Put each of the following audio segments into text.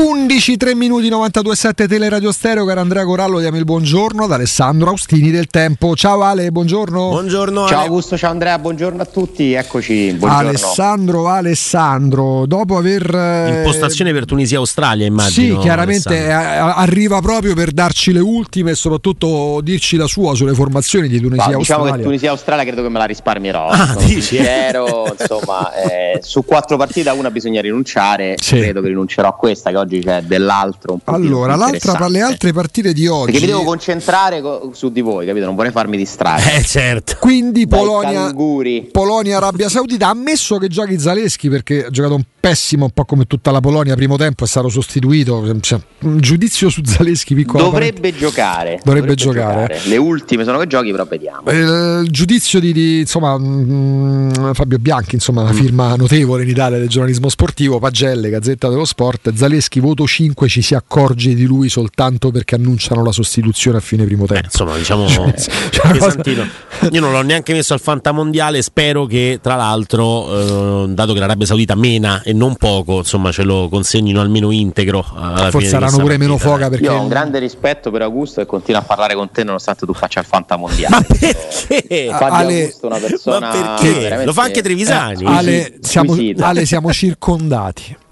aku 11 3 minuti 92 7 Teleradio Stereo caro Andrea Corallo diamo il buongiorno ad Alessandro Austini del Tempo ciao Ale buongiorno buongiorno ciao Augusto ciao Andrea buongiorno a tutti eccoci buongiorno. Alessandro Alessandro dopo aver eh, impostazione per Tunisia Australia immagino sì chiaramente a- arriva proprio per darci le ultime e soprattutto dirci la sua sulle formazioni di Tunisia Ma, Australia diciamo che Tunisia Australia credo che me la risparmierò ah, dici? sincero insomma eh, su quattro partite a una bisogna rinunciare sì. credo che rinuncerò a questa che oggi c'è dell'altro. allora, l'altra, le altre partite di oggi. Perché mi devo concentrare co- su di voi, capito? Non vorrei farmi distrarre. Eh, certo. Quindi Polonia, Polonia, Arabia Saudita. Ammesso che giochi Zaleschi perché ha giocato un pessimo, un po' come tutta la Polonia. Primo tempo è stato sostituito. Cioè, un giudizio su Zaleschi piccolo. Dovrebbe giocare. Dovrebbe, Dovrebbe giocare. giocare. Le ultime sono che giochi, però vediamo. Eh, il giudizio di, di insomma, mh, mm, Fabio Bianchi, insomma, una mm. firma notevole in Italia del giornalismo sportivo. Pagelle, Gazzetta dello Sport. Zaleschi, voto 5 ci si accorge di lui soltanto perché annunciano la sostituzione a fine primo tempo. Eh, insomma, diciamo cioè, pesantino. Io non l'ho neanche messo al fantamondiale, spero che tra l'altro, eh, dato che l'Arabia Saudita mena e non poco, insomma, ce lo consegnino almeno integro. Forse saranno pure partita, meno foca perché Io ho un grande rispetto per Augusto e continuo a parlare con te nonostante tu faccia il fantamondiale. Ma perché? Fabio Ale, Augusto una persona ma perché? Lo fa anche Trevisani. Eh, Ale, siamo, Ale siamo circondati.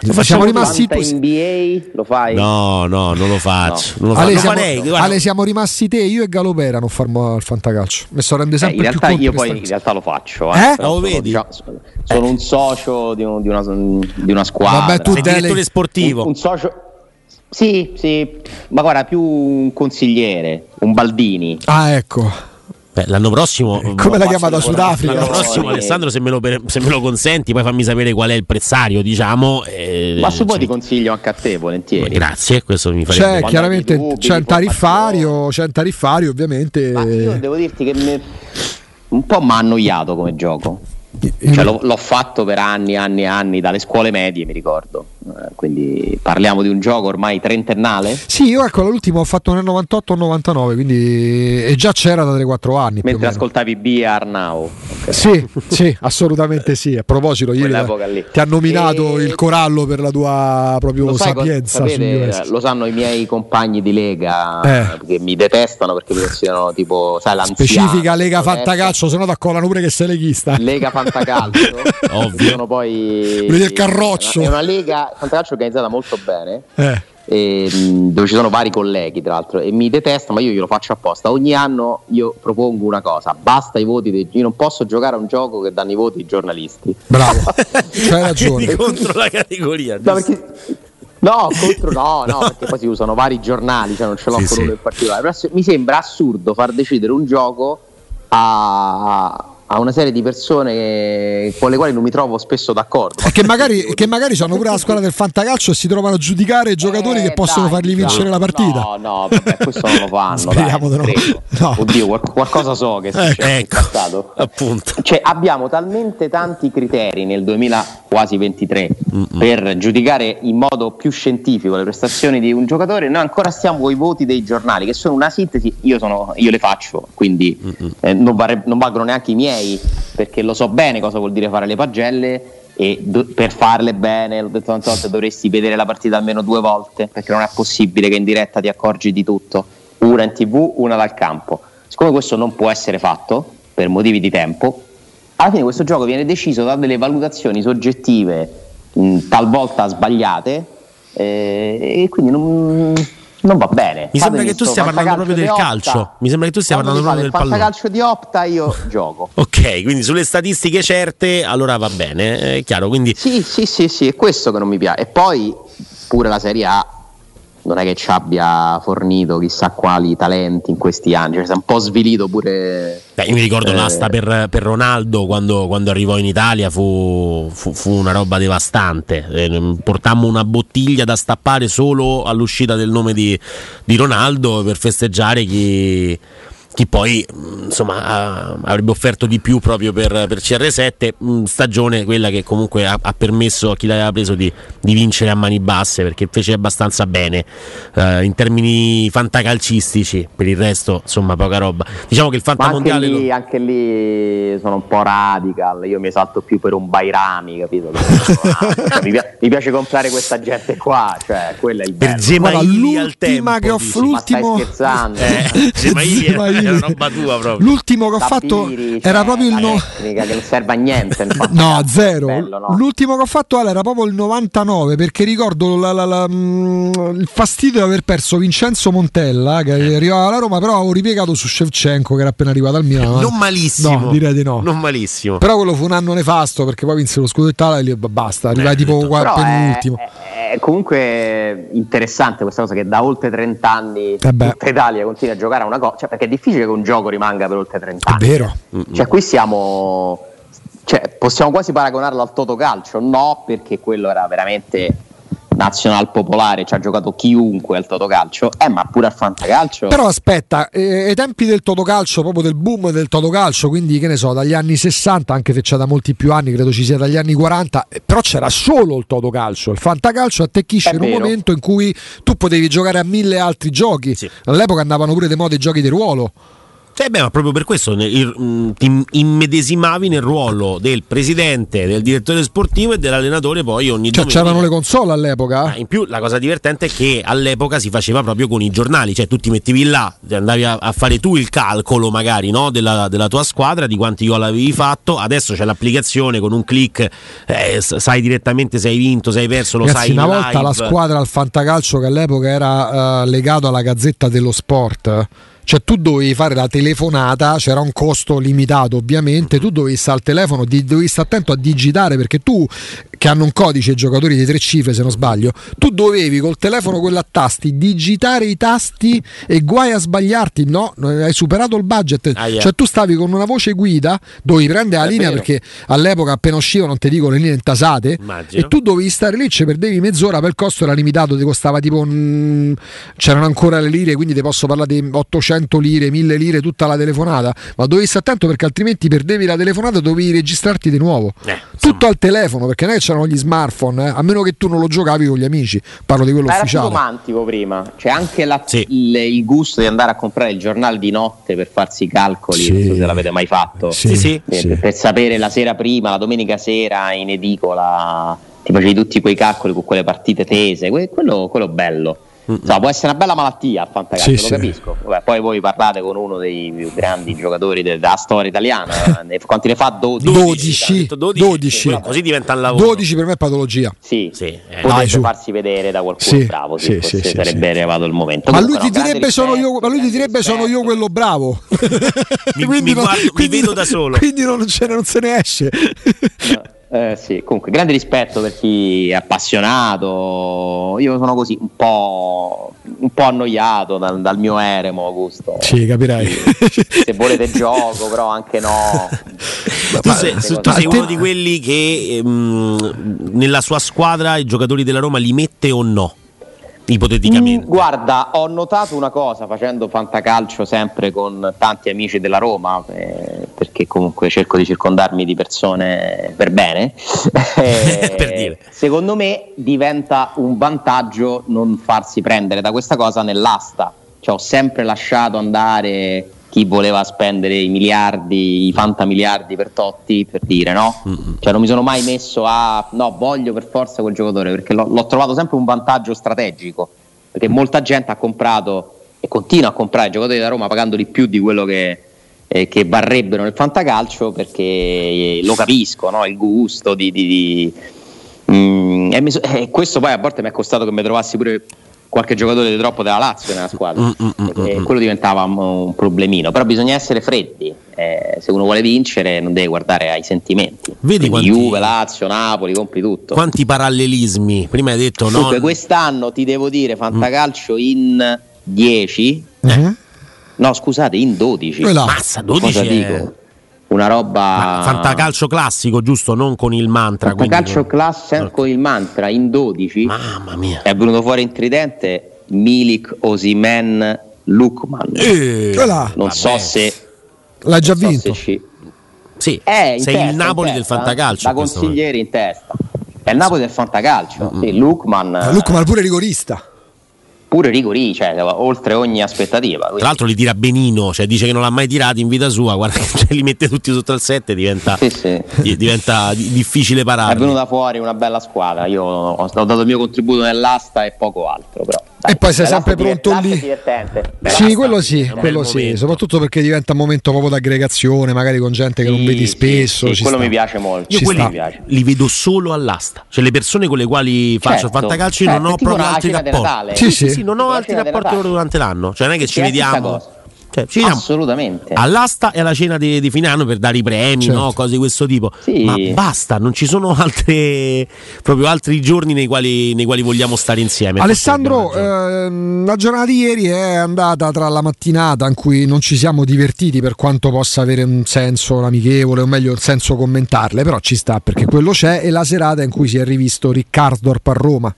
Lo siamo rimasti in NBA lo fai? No, no, non lo faccio. No. Non lo Ale, siamo, farei, Ale, siamo, rimasti te, io e Galopera non farmo al fantacalcio. Mi sto rende sempre eh, in realtà io poi in realtà lo faccio. Eh? eh? Lo vedi? Già, sono un socio di, un, di, una, di una, squadra. Vabbè, tu sei direttore sportivo. Un, un socio. Sì, sì, ma guarda, più un consigliere, un Baldini. Ah, ecco. Beh, l'anno prossimo, eh, come la chiamata Sudafrica? L'anno prossimo, Alessandro, se me, lo, se me, lo, consenti, poi fammi sapere qual è il prezzario. Diciamo, eh, ma se vuoi ti consiglio anche a te, volentieri. Grazie, questo mi fa C'è chiaramente dubbi, c'è, un tariffario, c'è un tariffario, ovviamente. Ma io devo dirti che me, un po' mi ha annoiato come gioco. Cioè, l'ho, l'ho, fatto per anni, anni e anni, dalle scuole medie, mi ricordo. Eh, quindi parliamo di un gioco ormai trentennale? Sì, io ecco, l'ultimo ho fatto nel 98 o 99, quindi e già c'era da 3-4 anni. Mentre ascoltavi B Arnau. Okay. Sì, sì, assolutamente sì. A proposito, ieri ti ha nominato e... il corallo per la tua proprio lo sapienza. Sapete, lo sanno i miei compagni di Lega eh. che mi detestano perché mi considerano tipo, sai, l'anziano. Specifica Lega Fantacalcio, se no ti accolano pure che sei leghista. Lega Fantacalcio. Ovvio. Sono poi... Vedi il carroccio. È una lega fantacalcio organizzata molto bene. Eh. E, dove ci sono vari colleghi tra l'altro e mi detestano ma io glielo faccio apposta ogni anno io propongo una cosa basta i voti dei, io non posso giocare a un gioco che danno i voti i giornalisti bravo c'hai ragione contro la categoria no, perché, no, contro no no perché poi si usano vari giornali cioè non ce l'ho sì, con uno in particolare però mi sembra assurdo far decidere un gioco a a una serie di persone con le quali non mi trovo spesso d'accordo. E che magari, che magari sono pure la squadra del fantacalcio e si trovano a giudicare i giocatori eh, che possono dai, fargli vincere no, la partita. No, no, vabbè, questo non lo fanno. Speriamo dai, no. no. Oddio, qualcosa so che ecco, ecco passato. appunto. Cioè, abbiamo talmente tanti criteri nel 2000 quasi 23 Mm-mm. per giudicare in modo più scientifico le prestazioni di un giocatore. Noi ancora stiamo con i voti dei giornali, che sono una sintesi. Io, sono, io le faccio, quindi eh, non, varre, non valgono neanche i miei miei, perché lo so bene cosa vuol dire fare le pagelle e do- per farle bene, l'ho detto tante volte, dovresti vedere la partita almeno due volte, perché non è possibile che in diretta ti accorgi di tutto, una in tv, una dal campo. Siccome questo non può essere fatto per motivi di tempo, alla fine questo gioco viene deciso da delle valutazioni soggettive mh, talvolta sbagliate eh, e quindi non, non va bene. Mi sembra che tu stia parlando proprio del calcio. Mi sembra che tu stia parlando proprio del pallone. calcio di Opta io gioco. ok, quindi sulle statistiche certe allora va bene, è chiaro. Quindi... Sì, sì, sì, sì, è questo che non mi piace. E poi pure la Serie A non è che ci abbia fornito chissà quali talenti in questi anni, cioè, si è un po' svilito pure. Beh, io mi ricordo eh, l'asta per, per Ronaldo quando, quando, arrivò in Italia fu, fu, fu una roba devastante. Eh, portammo una bottiglia da stappare solo all'uscita del nome di, di Ronaldo per festeggiare chi chi poi insomma avrebbe offerto di più proprio per, per CR7 stagione quella che comunque ha, ha permesso a chi l'aveva preso di, di, vincere a mani basse perché fece abbastanza bene uh, in termini fantacalcistici per il resto insomma poca roba. Diciamo che il fantamondiale anche lì, lo... anche lì sono un po' radical io mi salto più per un Bairami capito? Mi, piace, mi, piace comprare questa gente qua cioè quella è il bello. Per Gemaili al tempo che ho, l'ultimo... ma stai scherzando? Eh, Gemaili era roba tua proprio. L'ultimo che ho fatto era proprio il no... che non serve a niente. no, zero. Bello, no? L'ultimo che ho fatto era proprio il 99 perché ricordo la, la, la, mm, il fastidio di aver perso Vincenzo Montella che arrivava alla Roma, però avevo ripiegato su Shevchenko che era appena arrivato al Milano. Non malissimo. No, direi di no. Non malissimo. Però quello fu un anno nefasto perché poi vinse lo scudetto e basta, arrivai eh, tipo qua, penultimo. È, è, comunque interessante questa cosa che da oltre 30 anni eh tutta Italia continua a giocare a una cosa, cioè, perché è difficile che un gioco rimanga per oltre 30 anni. È vero. Cioè, qui siamo. Cioè, possiamo quasi paragonarlo al Totocalcio, no, perché quello era veramente nazional popolare, ci ha giocato chiunque al Totocalcio, eh, ma pure al Fantacalcio. Però aspetta, eh, ai tempi del Totocalcio, proprio del boom del Totocalcio, quindi che ne so, dagli anni 60, anche se c'è da molti più anni, credo ci sia dagli anni 40, eh, però c'era solo il Totocalcio. Il Fantacalcio attecchisce in un momento in cui tu potevi giocare a mille altri giochi. Sì. All'epoca andavano pure de moda i giochi di ruolo. Eh beh, ma proprio per questo mm, ti immedesimavi nel ruolo del presidente, del direttore sportivo e dell'allenatore poi ogni cioè, domenica. c'erano le console all'epoca? Ah, in più la cosa divertente è che all'epoca si faceva proprio con i giornali, cioè tu ti mettevi là, andavi a, a fare tu il calcolo magari no, della, della, tua squadra, di quanti gol avevi fatto, adesso c'è l'applicazione con un click, eh, sai direttamente se hai vinto, se hai perso, lo Ragazzi, sai. Una volta live. la squadra al fantacalcio che all'epoca era uh, legato alla Gazzetta dello Sport cioè tu dovevi fare la telefonata, c'era un costo limitato ovviamente, tu dovevi stare al telefono, dovevi stare attento a digitare perché tu che hanno un codice giocatori di tre cifre se non sbaglio, tu dovevi col telefono quello a tasti digitare i tasti e guai a sbagliarti, no, hai superato il budget, ah, yeah. cioè tu stavi con una voce guida, dovevi prendere la È linea vero. perché all'epoca appena usciva non ti dico le linee intasate Immagino. e tu dovevi stare lì, ci perdevi mezz'ora, per il costo era limitato, ti costava tipo, mh, c'erano ancora le lire, quindi ti posso parlare di 800 lire, 1000 lire tutta la telefonata, ma dovevi stare attento perché altrimenti perdevi la telefonata, dovevi registrarti di nuovo, eh, tutto al telefono perché non è c'erano gli smartphone, eh? a meno che tu non lo giocavi con gli amici. Parlo di quello Ma ufficiale. Era romantico prima, c'è anche la, sì. il, il, gusto di andare a comprare il giornale di notte per farsi i calcoli. Sì. Non so se l'avete mai fatto. Sì, sì. Per, per sapere la sera prima, la domenica sera in edicola, ti facevi tutti quei calcoli con quelle partite tese, quello, quello bello. Insomma, può essere una bella malattia al fantacalcio, sì, lo capisco. Vabbè, poi voi parlate con uno dei più grandi giocatori della storia italiana. Quanti ne fa? 12. 12. 12. 12. Così diventa un lavoro. 12 per me è patologia. Sì, sì. Eh. potrebbe farsi vedere da qualcuno sì, bravo. Sì, sì, sì, sarebbe arrivato il momento. Ma lui ti direbbe, sono io, ma lui ti direbbe sono io quello bravo. mi, quindi mi, non, guardo, quindi mi vedo da solo. Quindi non, non se ne esce. No. Eh, sì, comunque grande rispetto per chi è appassionato. Io sono così un po', un po annoiato dal, dal, mio eremo, Augusto. Sì, capirai. Se volete gioco, però anche no. tu sei, tu sei uno di quelli che ehm, nella sua squadra i giocatori della Roma li mette o no? ipoteticamente? Mm, guarda, ho notato una cosa facendo fantacalcio sempre con tanti amici della Roma, eh, perché comunque cerco di circondarmi di persone per bene. eh, per dire. Secondo me diventa un vantaggio non farsi prendere da questa cosa nell'asta. Cioè, ho sempre lasciato andare chi voleva spendere i miliardi, i fantamiliardi per Totti, per dire no? Mm-hmm. Cioè non mi sono mai messo a no, voglio per forza quel giocatore, perché l'ho, l'ho trovato sempre un vantaggio strategico, perché molta gente ha comprato e continua a comprare giocatori da Roma pagandoli più di quello che, eh, che varrebbero nel fantacalcio, perché eh, lo capisco, no? il gusto di... di, di mm, e, so, e questo poi a volte mi è costato che mi trovassi pure qualche giocatore di troppo della Lazio nella squadra mm, mm, mm, e quello diventava un problemino. Però bisogna essere freddi eh, se uno vuole vincere non deve guardare ai sentimenti. Vedi quanti, Juve, Lazio, Napoli compri tutto. Quanti parallelismi? Prima hai detto no? Dunque, quest'anno ti devo dire fantacalcio in 10 eh? No scusate in 12 Mazza, 12 cosa è... dico una roba Ma fantacalcio classico giusto non con il mantra fantacalcio classico okay. con il mantra in 12 mamma mia è venuto fuori in tridente Milik, Osimen Lukman. Eh, non vabbè. so se l'ha già vinto. So ci... Sì, eh, sei testa, il Napoli del fantacalcio. Da consiglieri in testa. È il Napoli del fantacalcio. Mm-hmm. Sì, Lukman. Lukman pure rigorista pure Rigori, cioè, oltre ogni aspettativa. Quindi. Tra l'altro li tira benino, cioè dice che non l'ha mai tirati in vita sua, guarda che cioè, li mette tutti sotto il 7 diventa, sì, sì. diventa difficile parare. È venuta fuori una bella squadra, io ho dato il mio contributo nell'asta e poco altro, però. Dai, e poi sei sempre pronto lì. Divertente. Sì, quello sì, quello sì, soprattutto perché diventa un momento proprio d'aggregazione, magari con gente che sì, non vedi spesso. Sì, quello sta. mi piace molto. Io quelli piace. li vedo solo all'asta, cioè le persone con le quali faccio certo. fantacalcio io non certo, ho proprio altri rapporti. Sì, sì, sì, non ho altri rapporti loro durante l'anno, cioè non è che ci vediamo. Cioè, ci Assolutamente. All'asta e alla cena di, di fine anno per dare i premi, certo. no? cose di questo tipo. Sì. Ma basta, non ci sono altre, proprio altri giorni nei quali, nei quali vogliamo stare insieme. Alessandro, ehm, la giornata di ieri è andata tra la mattinata in cui non ci siamo divertiti per quanto possa avere un senso amichevole, o meglio un senso commentarle, però ci sta perché quello c'è, e la serata in cui si è rivisto Riccardorp a Roma.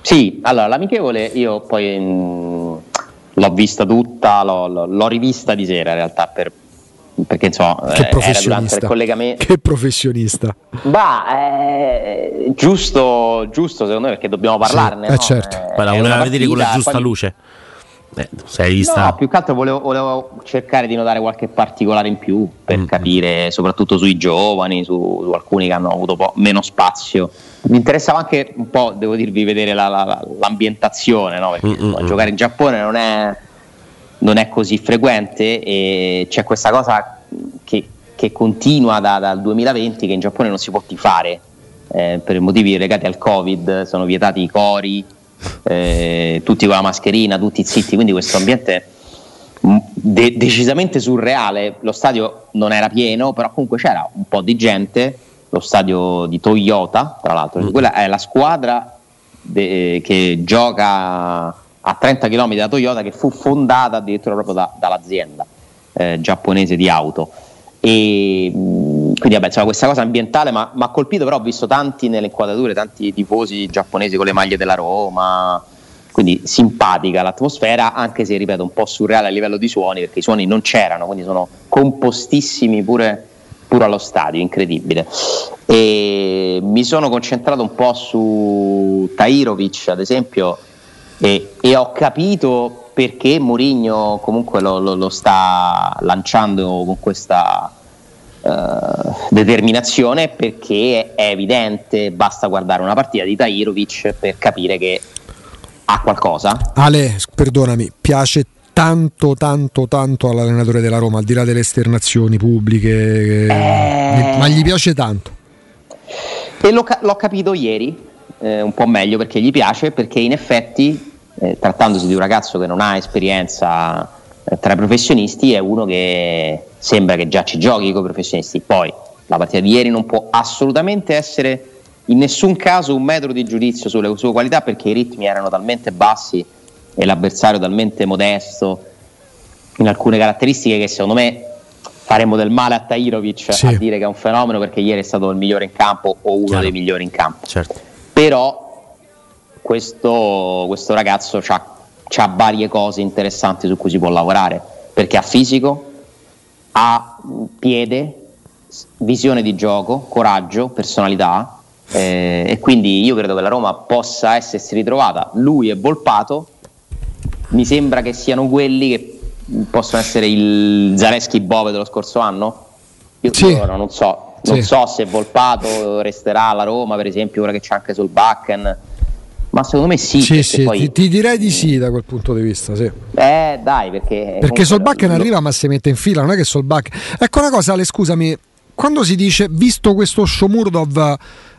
Sì, allora l'amichevole io poi... Mh l'ho vista tutta, l'ho, l'ho, rivista di sera in realtà per, perché insomma che era durante il collegamento che professionista ma eh, giusto, giusto secondo me perché dobbiamo parlarne sì, eh, no? certo. eh, la voleva vedere con la giusta poi... luce sei vista? No, più che altro volevo, volevo, cercare di notare qualche particolare in più per mm. capire, soprattutto sui giovani, su, su alcuni che hanno avuto po- meno spazio. Mi interessava anche un po', devo dirvi, vedere la, la, l'ambientazione, no? perché mm-hmm. insomma, giocare in Giappone non è, non è, così frequente e c'è questa cosa che, che continua da, dal 2020 che in Giappone non si può tifare eh, per motivi legati al Covid, sono vietati i cori eh, tutti con la mascherina, tutti zitti, quindi questo ambiente de- decisamente surreale. Lo stadio non era pieno, però comunque c'era un po' di gente. Lo stadio di Toyota, tra l'altro, mm. quella è la squadra de- che gioca a 30 km da Toyota, che fu fondata addirittura proprio da- dall'azienda eh, giapponese di auto. E, quindi vabbè, insomma, questa cosa ambientale mi ha colpito, però ho visto tanti nelle inquadrature, tanti tifosi giapponesi con le maglie della Roma, quindi simpatica l'atmosfera, anche se ripeto un po' surreale a livello di suoni, perché i suoni non c'erano, quindi sono compostissimi pure, pure allo stadio, incredibile. E mi sono concentrato un po' su Tairovic, ad esempio, e, e ho capito perché Mourinho comunque lo, lo, lo sta lanciando con questa determinazione perché è evidente, basta guardare una partita di Tairovic per capire che ha qualcosa. Ale, perdonami, piace tanto tanto tanto all'allenatore della Roma, al di là delle esternazioni pubbliche, eh... ma gli piace tanto. E l'ho, l'ho capito ieri, eh, un po' meglio perché gli piace, perché in effetti, eh, trattandosi di un ragazzo che non ha esperienza eh, tra i professionisti, è uno che sembra che già ci giochi con i professionisti. Poi la partita di ieri non può assolutamente essere in nessun caso un metro di giudizio sulle sue qualità perché i ritmi erano talmente bassi e l'avversario talmente modesto in alcune caratteristiche che secondo me faremmo del male a Tairovic sì. a dire che è un fenomeno perché ieri è stato il migliore in campo o uno Chiaro. dei migliori in campo. Certo. Però questo, questo ragazzo ha varie cose interessanti su cui si può lavorare perché ha fisico, ha piede, visione di gioco, coraggio, personalità eh, e quindi io credo che la Roma possa essersi ritrovata, lui e Volpato, mi sembra che siano quelli che possono essere il Zaleschi Bove dello scorso anno. Io sì. non so, non sì. so se Volpato resterà alla Roma, per esempio, ora che c'è anche sul Bakken ma secondo me sì. Sì, sì poi... ti, ti, direi di sì da quel punto di vista. Sì. Eh, dai, perché. Perché Solbakken lo... arriva, ma si mette in fila, non è che Solbakken. Ecco una cosa, Ale, scusami, quando si dice visto questo Shomurdov.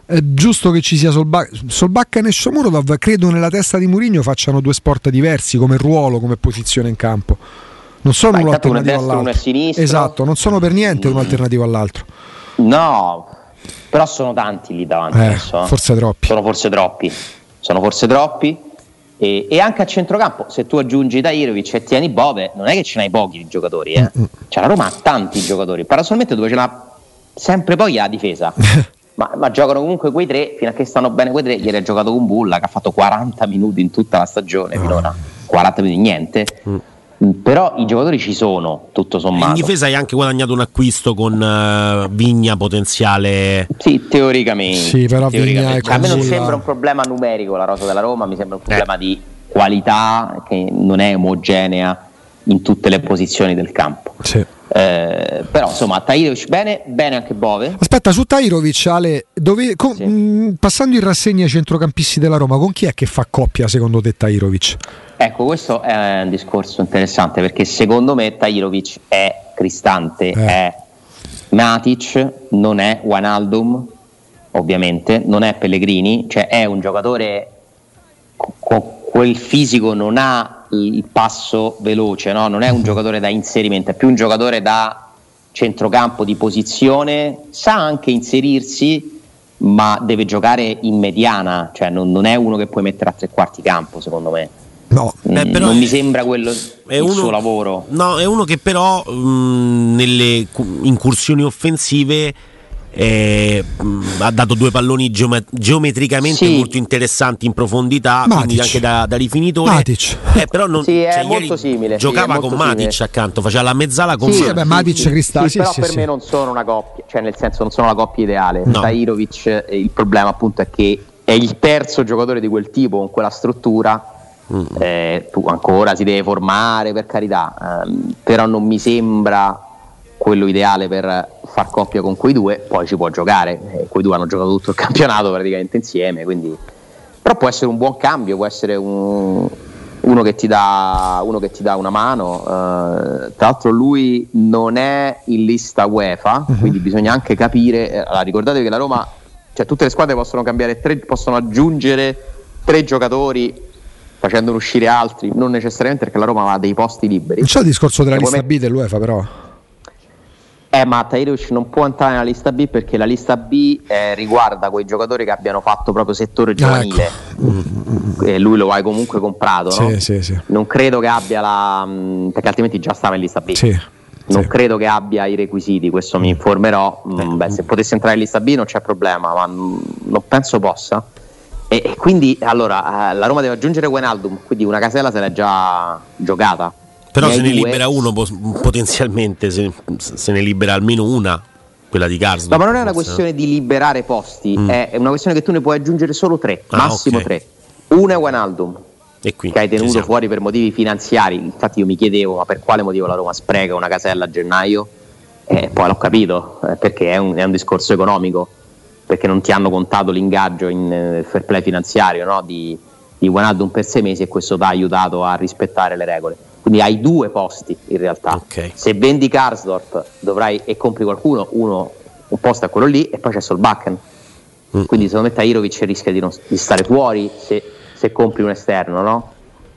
È giusto che ci sia Solbakken Solbakken e Shomurdov credo nella testa di Mourinho facciano due sport diversi come ruolo, come posizione in campo non sono uno alternativo all'altro esatto, non sono per niente mm. un alternativo all'altro no però sono tanti lì davanti eh, adesso, eh. forse troppi sono forse troppi sono forse troppi. E, e, anche a centrocampo, se tu aggiungi Tairovic e tieni Bove, non è che ce n'hai pochi di giocatori, eh. cioè la Roma ha tanti giocatori, paradossalmente dove ce l'ha sempre poi a difesa. ma, ma, giocano comunque quei tre, fino a che stanno bene quei tre, ieri ha giocato con Bulla che ha fatto 40 minuti in tutta la stagione finora. 40 minuti niente. Mm. Però i giocatori ci sono, tutto sommato. In difesa hai anche guadagnato un acquisto con uh, Vigna potenziale. Sì, teoricamente. Sì, però teoricamente. Cioè, a me non sembra un problema numerico la rosa della Roma, mi sembra un problema eh. di qualità che non è omogenea in tutte le posizioni del campo. Sì. Eh, però insomma Tairovic bene, bene anche Bove. Aspetta, su Tairovic Ale, dove, con, sì. mh, passando in rassegna ai centrocampisti della Roma, con chi è che fa coppia secondo te Tairovic? Ecco, questo è un discorso interessante perché secondo me Tairovic è Cristante, eh. è Matic, non è Wanaldum, ovviamente, non è Pellegrini, cioè è un giocatore con quel fisico non ha il passo veloce, no? non è un mhm. giocatore da inserimento, è più un giocatore da centrocampo di posizione, sa anche inserirsi, ma deve giocare in mediana, cioè non, non è uno che puoi mettere a tre quarti campo, secondo me. No, mm, Beh, non è, mi sembra quello il uno, suo lavoro. No, è uno che però mh, mm, nelle incursioni offensive eh, ha dato due palloni geome- geometricamente sì. molto interessanti in profondità, Matic. quindi anche da, da rifinitore. Matic. Eh, però non, sì, cioè, molto simile. Giocava sì, con Matic simile. accanto, faceva la mezzala con sì, Matic. Vabbè, Matic Cristalli, sì, però per me non sono una coppia, cioè nel senso non sono la coppia ideale. No. Tairovic, eh, il problema appunto è che è il terzo giocatore di quel tipo con quella struttura. Mm. Eh, tu ancora si deve formare per carità, ehm, però non mi sembra quello ideale per far coppia con quei due, poi ci può giocare. Eh, quei due hanno giocato tutto il campionato praticamente insieme, quindi... però può essere un buon cambio, può essere un, uno, che ti dà, uno che ti dà una mano. Uh, tra l'altro lui non è in lista UEFA, uh-huh. quindi bisogna anche capire, eh, allora, ricordatevi che la Roma, cioè tutte le squadre possono cambiare tre, possono aggiungere tre giocatori facendone uscire altri, non necessariamente perché la Roma ha dei posti liberi. Non c'è il discorso della lista B dell'UEFA però. Eh, ma Tairovic non può entrare nella lista B perché la lista B eh, riguarda quei giocatori che abbiano fatto proprio settore giovanile. ecco. E lui lo hai comunque comprato, sì, no? sì, sì. Non credo che abbia la. Mm, perché altrimenti già stava in lista B. Sì. Non sì. credo che abbia i requisiti, questo mi informerò. Mm, beh, se potesse entrare in lista B non c'è problema, ma non penso possa. E, e quindi allora eh, la Roma deve aggiungere Wenaldum, quindi una casella se l'è già giocata però se ne due... libera uno potenzialmente, se, se, ne libera almeno una, quella di Garsdorp. No, ma non è una questione di liberare posti, mm. è una questione che tu ne puoi aggiungere solo tre, ah, massimo okay. tre. Uno è Wijnaldum, che hai tenuto fuori per motivi finanziari. Infatti, io mi chiedevo: ma per quale motivo la Roma spreca una casella a gennaio? E poi l'ho capito eh, perché è un, è un, discorso economico, perché non ti hanno contato l'ingaggio in eh, fair play finanziario no? di, di Wijnaldum per sei mesi e questo ti ha aiutato a rispettare le regole quindi hai due posti in realtà. Okay. Se vendi Karsdorp dovrai, e compri qualcuno, uno, un posto è quello lì e poi c'è Solbakken. Mm. Quindi secondo me Tairovic rischia di, non, di stare fuori se, se, compri un esterno, no?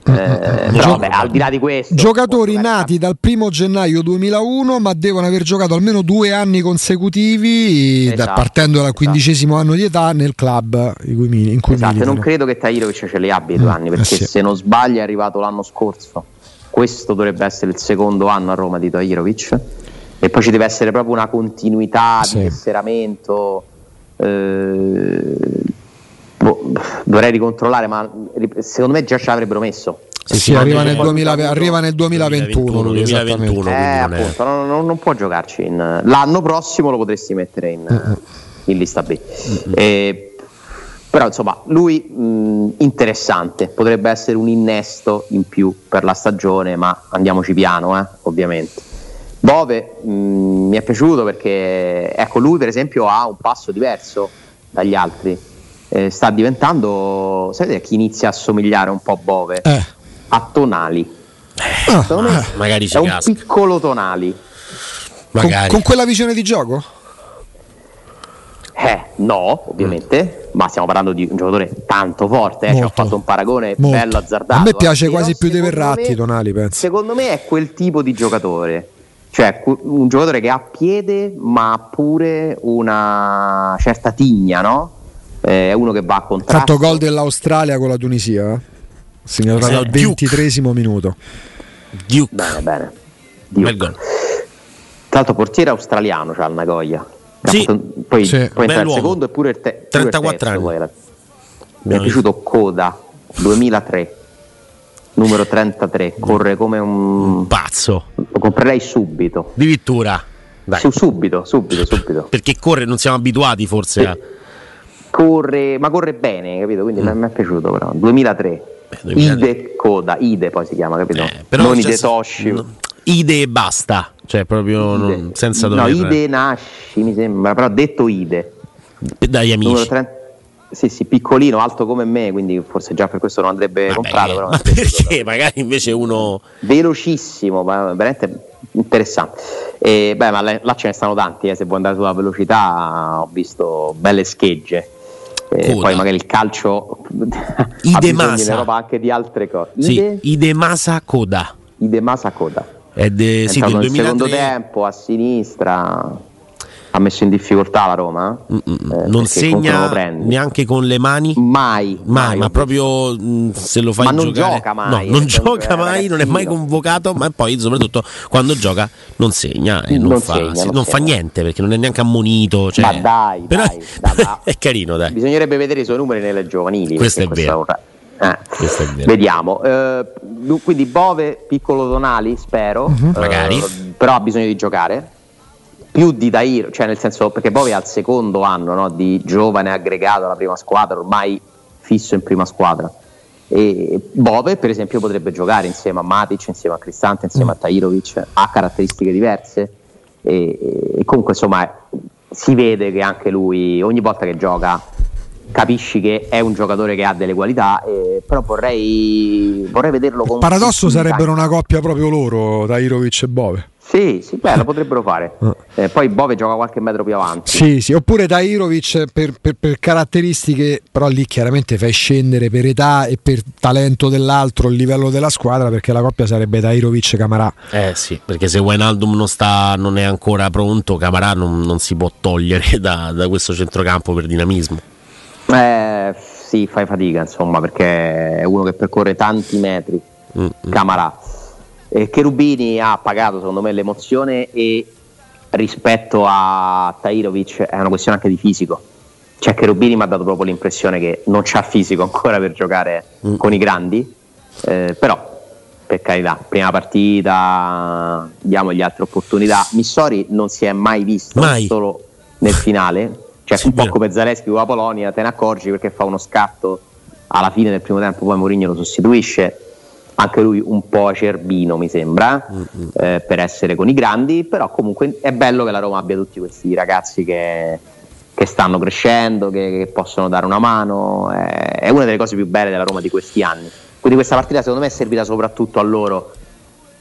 Mm, mm, eh, però vabbè, al di là di questo giocatori nati dal primo gennaio 2001 ma devono aver giocato almeno due anni consecutivi esatto, da, partendo dal esatto. quindicesimo esatto. anno di età nel club in cui, esatto, non credo che Tairovic ce li abbia i due mm, anni perché eh sì. se non sbaglio è arrivato l'anno scorso questo dovrebbe essere il secondo anno a Roma di Tajirovic e poi ci deve essere proprio una continuità sì. di tesseramento eh, boh, dovrei ricontrollare ma secondo me già ce l'avrebbero messo sì, sì, arriva, nel 2000, arriva, nel 2021, 2021, 2021 eh, appunto, non, non, non, può giocarci in, l'anno prossimo lo potresti mettere in, uh-huh. in lista B uh-huh. e, però insomma, lui mh, interessante, potrebbe essere un innesto in più per la stagione, ma andiamoci piano, eh, ovviamente. Bove mh, mi è piaciuto perché ecco, lui per esempio ha un passo diverso dagli altri. Eh, sta diventando, sapete chi inizia a somigliare un po' a Bove? Eh. A Tonali. Ah, ah, magari è un casca. piccolo Tonali. Con, con quella visione di gioco? Eh, no, ovviamente, mm. ma stiamo parlando di un giocatore tanto forte, eh, ci ho fatto un paragone molto. bello azzardato. A me piace quasi più dei Verratti, Tonali, penso. Secondo me è quel tipo di giocatore, cioè un giocatore che ha piede ma ha pure una certa tigna, no? Eh, è uno che va a contrasto. Ha fatto gol dell'Australia con la Tunisia, eh? segnato sì, al ventitresimo minuto. Duke. Bene, bene. Duke. Tra l'altro portiere australiano, c'ha cioè il Nagoya. Sì, poi, sì. poi entra il secondo e pure il, te- 34 il terzo, anni. Mi è piaciuto Coda 2003. numero 33, corre come un, un pazzo. Lo comprerei subito. Addirittura. Su, subito, subito, subito. Perché corre, non siamo abituati forse a... Corre, ma corre bene, capito? Quindi mm. mi è piaciuto però. 2003. Beh, 2003. Ide Coda, Ide poi si chiama, capito? Eh, però non Ide Toshi. No, Ide e basta, cioè proprio Ide. Non, senza dover... No, Ide nasci, mi sembra, però detto Ide. Dagli amici. 30... Sì, sì, piccolino, alto come me, quindi forse già per questo non andrebbe Vabbè, comprato. Però ma perché? Magari invece uno... Velocissimo, veramente interessante. E, beh, ma là ce ne stanno tanti, eh. se vuoi andare sulla velocità ho visto belle schegge. Eh, poi magari il calcio Idemasa Europa anche di altre cose. Ide? Sì, Idemasa Coda. Idemasa Coda. De, è sì, del 2003... secondo tempo a sinistra ha messo in difficoltà la Roma. Eh, non segna non neanche con le mani? Mai. Mai, mai ma proprio mh, se lo fai ma non giocare. gioca mai. No, non gioca mai, non è mai convocato, ma poi soprattutto quando gioca non segna e non, non fa, segna, non, non fa niente perché non è neanche ammonito. Cioè, ma dai, però dai, dai è carino, dai. Bisognerebbe vedere i suoi numeri nelle giovanili. Questo è vero. Eh, Questo è vero. Vediamo. Eh, quindi Bove, piccolo Donali, spero. Uh-huh. Magari. però ha bisogno di giocare più di Dairo, cioè nel senso perché poi è al secondo anno no, di giovane aggregato alla prima squadra, ormai fisso in prima squadra. E Bove, per esempio, potrebbe giocare insieme a Matic, insieme a Cristante, insieme a mm. Tairovic, ha caratteristiche diverse e, e comunque insomma si vede che anche lui ogni volta che gioca capisci che è un giocatore che ha delle qualità, eh, però vorrei, vorrei vederlo con... Paradosso sarebbero una coppia proprio loro, Tairovic e Bove. Sì, sì, beh, lo potrebbero fare. Ah. Eh, poi Bove gioca qualche metro più avanti. Sì, sì, oppure Tairovic per, per, per, caratteristiche, però lì chiaramente fai scendere per età e per talento dell'altro il livello della squadra perché la coppia sarebbe Tairovic e Camarà. Eh sì, perché se Wijnaldum non, sta, non è ancora pronto, Camarà non, non si può togliere da, da, questo centrocampo per dinamismo. Eh sì, fai fatica insomma perché è uno che percorre tanti metri, mm-hmm. Camarà eh, Cherubini ha pagato secondo me l'emozione e rispetto a Tairovic è una questione anche di fisico. Cioè Cherubini mi ha dato proprio l'impressione che non c'ha fisico ancora per giocare mm. con i grandi, eh, però per carità, prima partita, diamogli altre opportunità. Missori non si è mai visto, mai. solo nel finale, cioè sì, un po' come Zaleschi con la Polonia, te ne accorgi perché fa uno scatto alla fine del primo tempo, poi Mourinho lo sostituisce anche lui un po' acerbino mi sembra mm-hmm. eh, per essere con i grandi però comunque è bello che la Roma abbia tutti questi ragazzi che, che stanno crescendo che, che, possono dare una mano è, è una delle cose più belle della Roma di questi anni. Quindi questa partita secondo me è servita soprattutto a loro.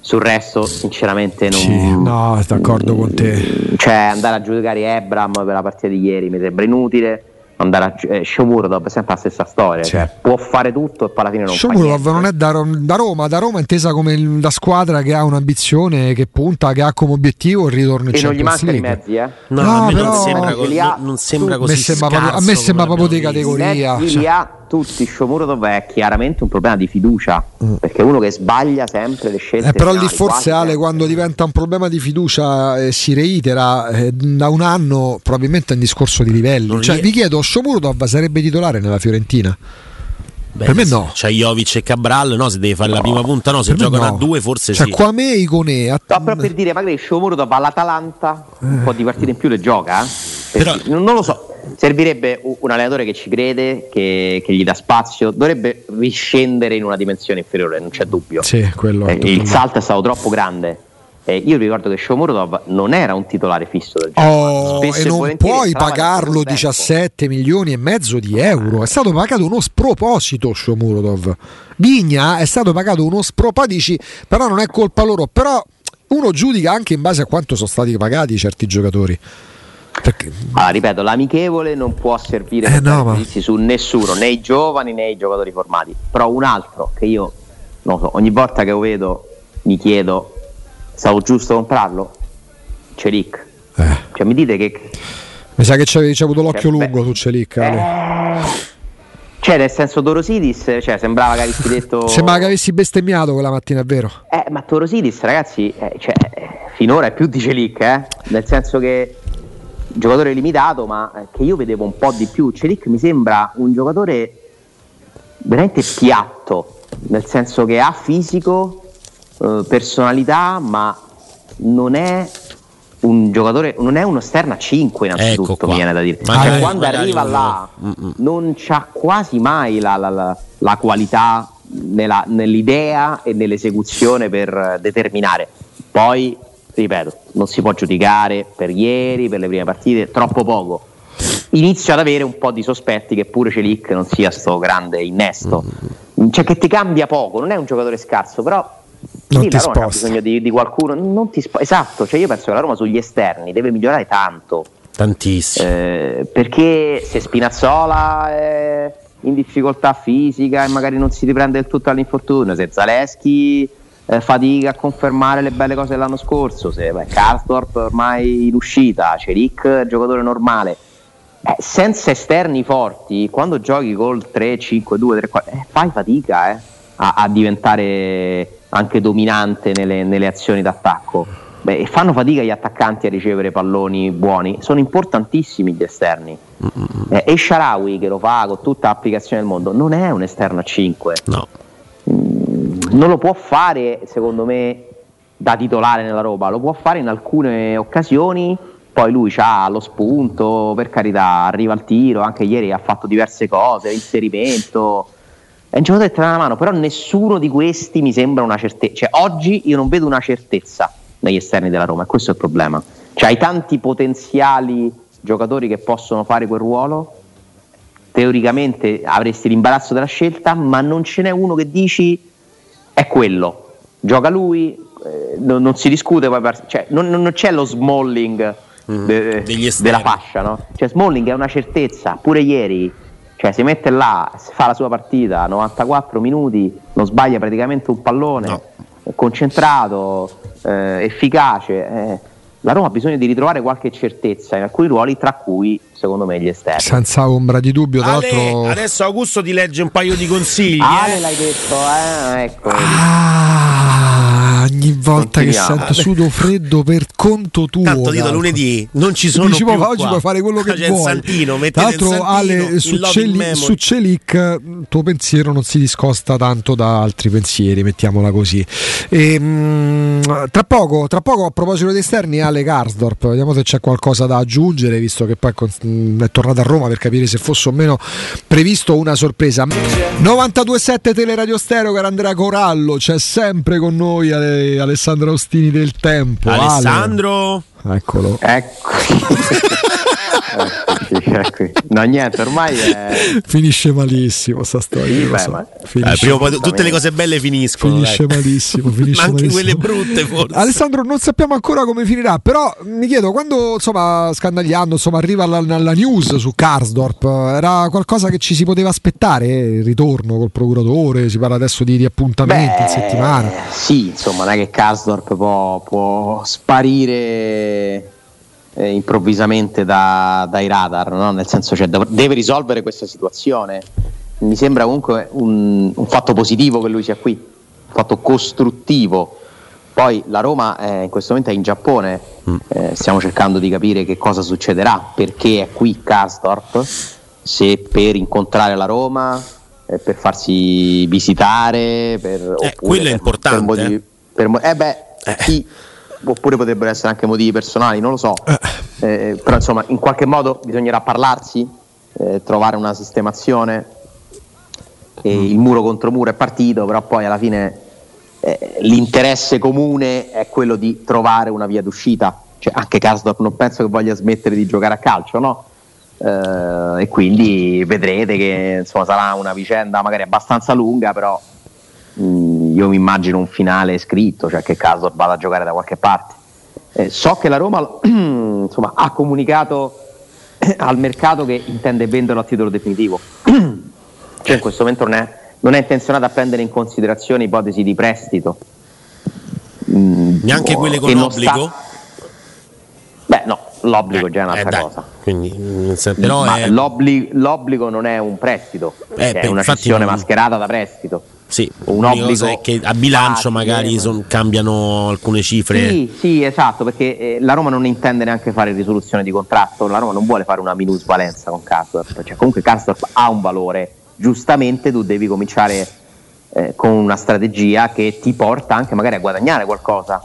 Sul resto sinceramente non sì, no d'accordo con te. Cioè andare a giudicare Ebram per la partita di ieri mi sembra inutile andare a eh, Shomurodov è sempre la stessa storia cioè, cioè, può fare tutto e poi alla fine non Shomurodov fa non è da, da, Roma da Roma intesa come la squadra che ha un'ambizione che punta che ha come obiettivo il ritorno in e non gli mancano i mezzi eh? No, no a me non sembra, co- non sembra così sembra a me sembra proprio di categoria. Li cioè. ha tutti Shomurodov è chiaramente un problema di fiducia mm. perché è uno che sbaglia sempre le scelte eh, però lì forse Ale quando diventa un problema di fiducia e eh, si reitera eh, da un anno probabilmente è un discorso di livelli cioè, vi chiedo Shomurodov sarebbe titolare nella Fiorentina Beh, per me no. C'è Jovic e Cabral, no? Se deve fare no. la prima punta, no. Se per giocano no. a due, forse cioè, sì. Qua me Icone. A... No, però per dire, magari Shomuro va all'Atalanta, eh. un po' di partite in più le gioca. Eh? Però... Non lo so. Servirebbe un allenatore che ci crede, che, che, gli dà spazio, dovrebbe riscendere in una dimensione inferiore, non c'è dubbio. Sì, eh, il salto è stato troppo grande. Eh, io ricordo che Shomurodov non era un titolare fisso del gioco. Oh, e non puoi pagarlo 17 milioni e mezzo di euro. È stato pagato uno sproposito Shomurodov. Vigna è stato pagato uno sproposito, però non è colpa loro. Però uno giudica anche in base a quanto sono stati pagati certi giocatori. Perché... Allora, ripeto, l'amichevole non può servire eh, per no, ma... su nessuno, né i giovani né i giocatori formati. Però un altro che io non so, ogni volta che lo vedo mi chiedo Stavo giusto comprarlo? Celic. Eh. Cioè, mi dite che. Mi sa che ci avevi avuto l'occhio cioè, lungo tu Celic. Eh... Cioè, nel senso Torosidis, cioè, sembrava che avessi detto. sembrava che avessi bestemmiato quella mattina, è vero? Eh, ma Torosidis, ragazzi, eh, cioè, finora è più di Celic, eh? Nel senso che giocatore limitato, ma eh, che io vedevo un po' di più. Celic mi sembra un giocatore veramente piatto nel senso che ha fisico, eh, personalità, ma non è un giocatore, non è uno esterno a 5 innanzitutto, Ecco mi viene da dire. Magari- Cioè, quando arriva uno- là Mm-mm. non c'ha quasi mai la, la- la- la qualità nella- nell'idea e nell'esecuzione per determinare. Poi, ripeto, non si può giudicare per ieri, per le prime partite, troppo poco. Inizio ad avere un po' di sospetti che pure Celic non sia sto grande innesto. Cioè che ti cambia poco, non è un giocatore scarso, però Non sì, ti la Roma ha sposta. bisogno di, di qualcuno, non ti spo- esatto, cioè io penso che la Roma sugli esterni deve migliorare tanto. Tantissimo. Eh, perché se Spinazzola è in difficoltà fisica e magari non si riprende del tutto all'infortunio, se Zaleschi eh, fatica a confermare le belle cose dell'anno scorso, se beh, Karsdorp ormai in uscita, Celic giocatore normale, eh, senza esterni forti, quando giochi col 3-5-2, 3-4, eh, fai fatica eh, a, a diventare anche dominante nelle, nelle azioni d'attacco. Beh, e fanno fatica gli attaccanti a ricevere palloni buoni, sono importantissimi gli esterni. Eh, e Sharawi che lo fa con tutta l'applicazione del mondo non è un esterno a 5 No. Non lo può fare secondo me da titolare nella Roma, lo può fare in alcune occasioni, poi lui ha lo spunto, per carità, arriva al tiro, anche ieri ha fatto diverse cose, inserimento, è un giocatore che te la mano, però nessuno di questi mi sembra una certezza, cioè oggi io non vedo una certezza negli esterni della Roma e questo è il problema, cioè hai tanti potenziali giocatori che possono fare quel ruolo, teoricamente avresti l'imbarazzo della scelta, ma non ce n'è uno che dici è quello, gioca lui, eh, non, non si discute, cioè, non, non c'è lo Smalling Mm, de- della fascia, no? Cioè Smalling è una certezza, pure ieri, cioè si mette là, fa la sua partita, 94 minuti, non sbaglia praticamente un pallone, No. concentrato, eh, efficace. eh. La Roma ha bisogno di ritrovare qualche certezza in alcuni ruoli, tra cui secondo me gli esterni. Senza ombra di dubbio, tra Ale, l'altro. adesso Augusto ti legge un paio di consigli. Ale eh. l'hai detto, eh? Ecco. Ah, volta che sento sudo freddo per conto tuo. Tanto Calco. lunedì non ci sono Dici, più "Ma oggi qua. puoi fare quello che C'è vuoi. Santino, Tra l'altro, Ale, su, Celi- su Celic il tuo pensiero non si discosta tanto da altri pensieri, mettiamola così. E, mm, tra, poco, tra poco, a proposito di esterni, Ale Karsdorp, vediamo se c'è qualcosa da aggiungere, visto che poi mm, è tornato a Roma per capire se fosse o meno previsto una sorpresa. 92.7 Teleradio Stereo, caro Andrea Corallo, c'è sempre con noi Ale- Alessandro Austini del Tempo. Ale. Eccolo. Ecco. No, niente, ormai è. Finisce malissimo sta storia. Sì, beh, so. ma- Finisce, Eh, prima o poi tutte le cose belle finiscono. finisce dai. malissimo. Finisce Ma anche malissimo. quelle brutte forse. Alessandro, non sappiamo ancora come finirà, però mi chiedo quando insomma scandagliando insomma, arriva la, la- news su Karsdorp, era qualcosa che ci si poteva aspettare? Il ritorno col procuratore? Si parla adesso di, di appuntamenti in settimana. Sì, insomma, non è che Karsdorp può, può sparire eh, improvvisamente da- dai radar, no? nel senso cioè, deve risolvere questa situazione. Mi sembra comunque un, un fatto positivo che lui sia qui, un fatto costruttivo. Poi la Roma eh, in questo momento è in Giappone, eh, stiamo cercando di capire che cosa succederà, perché è qui Karsdorp, se per incontrare la Roma, eh, per farsi visitare, per, oppure quello è importante, Per motivi, eh. per eh beh, Eh. Oppure potrebbero essere anche motivi personali, non lo so. Eh, però insomma, in qualche modo bisognerà parlarsi, eh, trovare una sistemazione. E Mm. Il muro contro muro è partito, però poi alla fine eh, l'interesse comune è quello di trovare una via d'uscita. Cioè, anche Karsdorp non penso che voglia smettere di giocare a calcio, no? Eh, e quindi vedrete che insomma, sarà una vicenda magari abbastanza lunga, però mh, io mi immagino un finale scritto, cioè che Karsdorp vada a giocare da qualche parte. Eh, so che la Roma insomma, ha comunicato al mercato che intende venderlo a titolo definitivo. cioè in questo momento non è, non è intenzionata a prendere in considerazione ipotesi di prestito. Mm, Neanche quelle con e non obbligo? sta- Beh no, l'obbligo già è Eh, un'altra dai, cosa. Quindi, senso- però è- l'obbligo, l'obbligo non è un prestito, Eh, è beh, una cessione non- mascherata da prestito. Sì, un obbligo è che a bilancio magari ma- son- cambiano alcune cifre. Sì, sì, esatto, perché eh, la Roma non intende neanche fare risoluzione di contratto, la Roma non vuole fare una minusvalenza con Karsdorp, cioè comunque Karsdorp ha un valore, giustamente tu devi cominciare eh, con una strategia che ti porta anche magari a guadagnare qualcosa.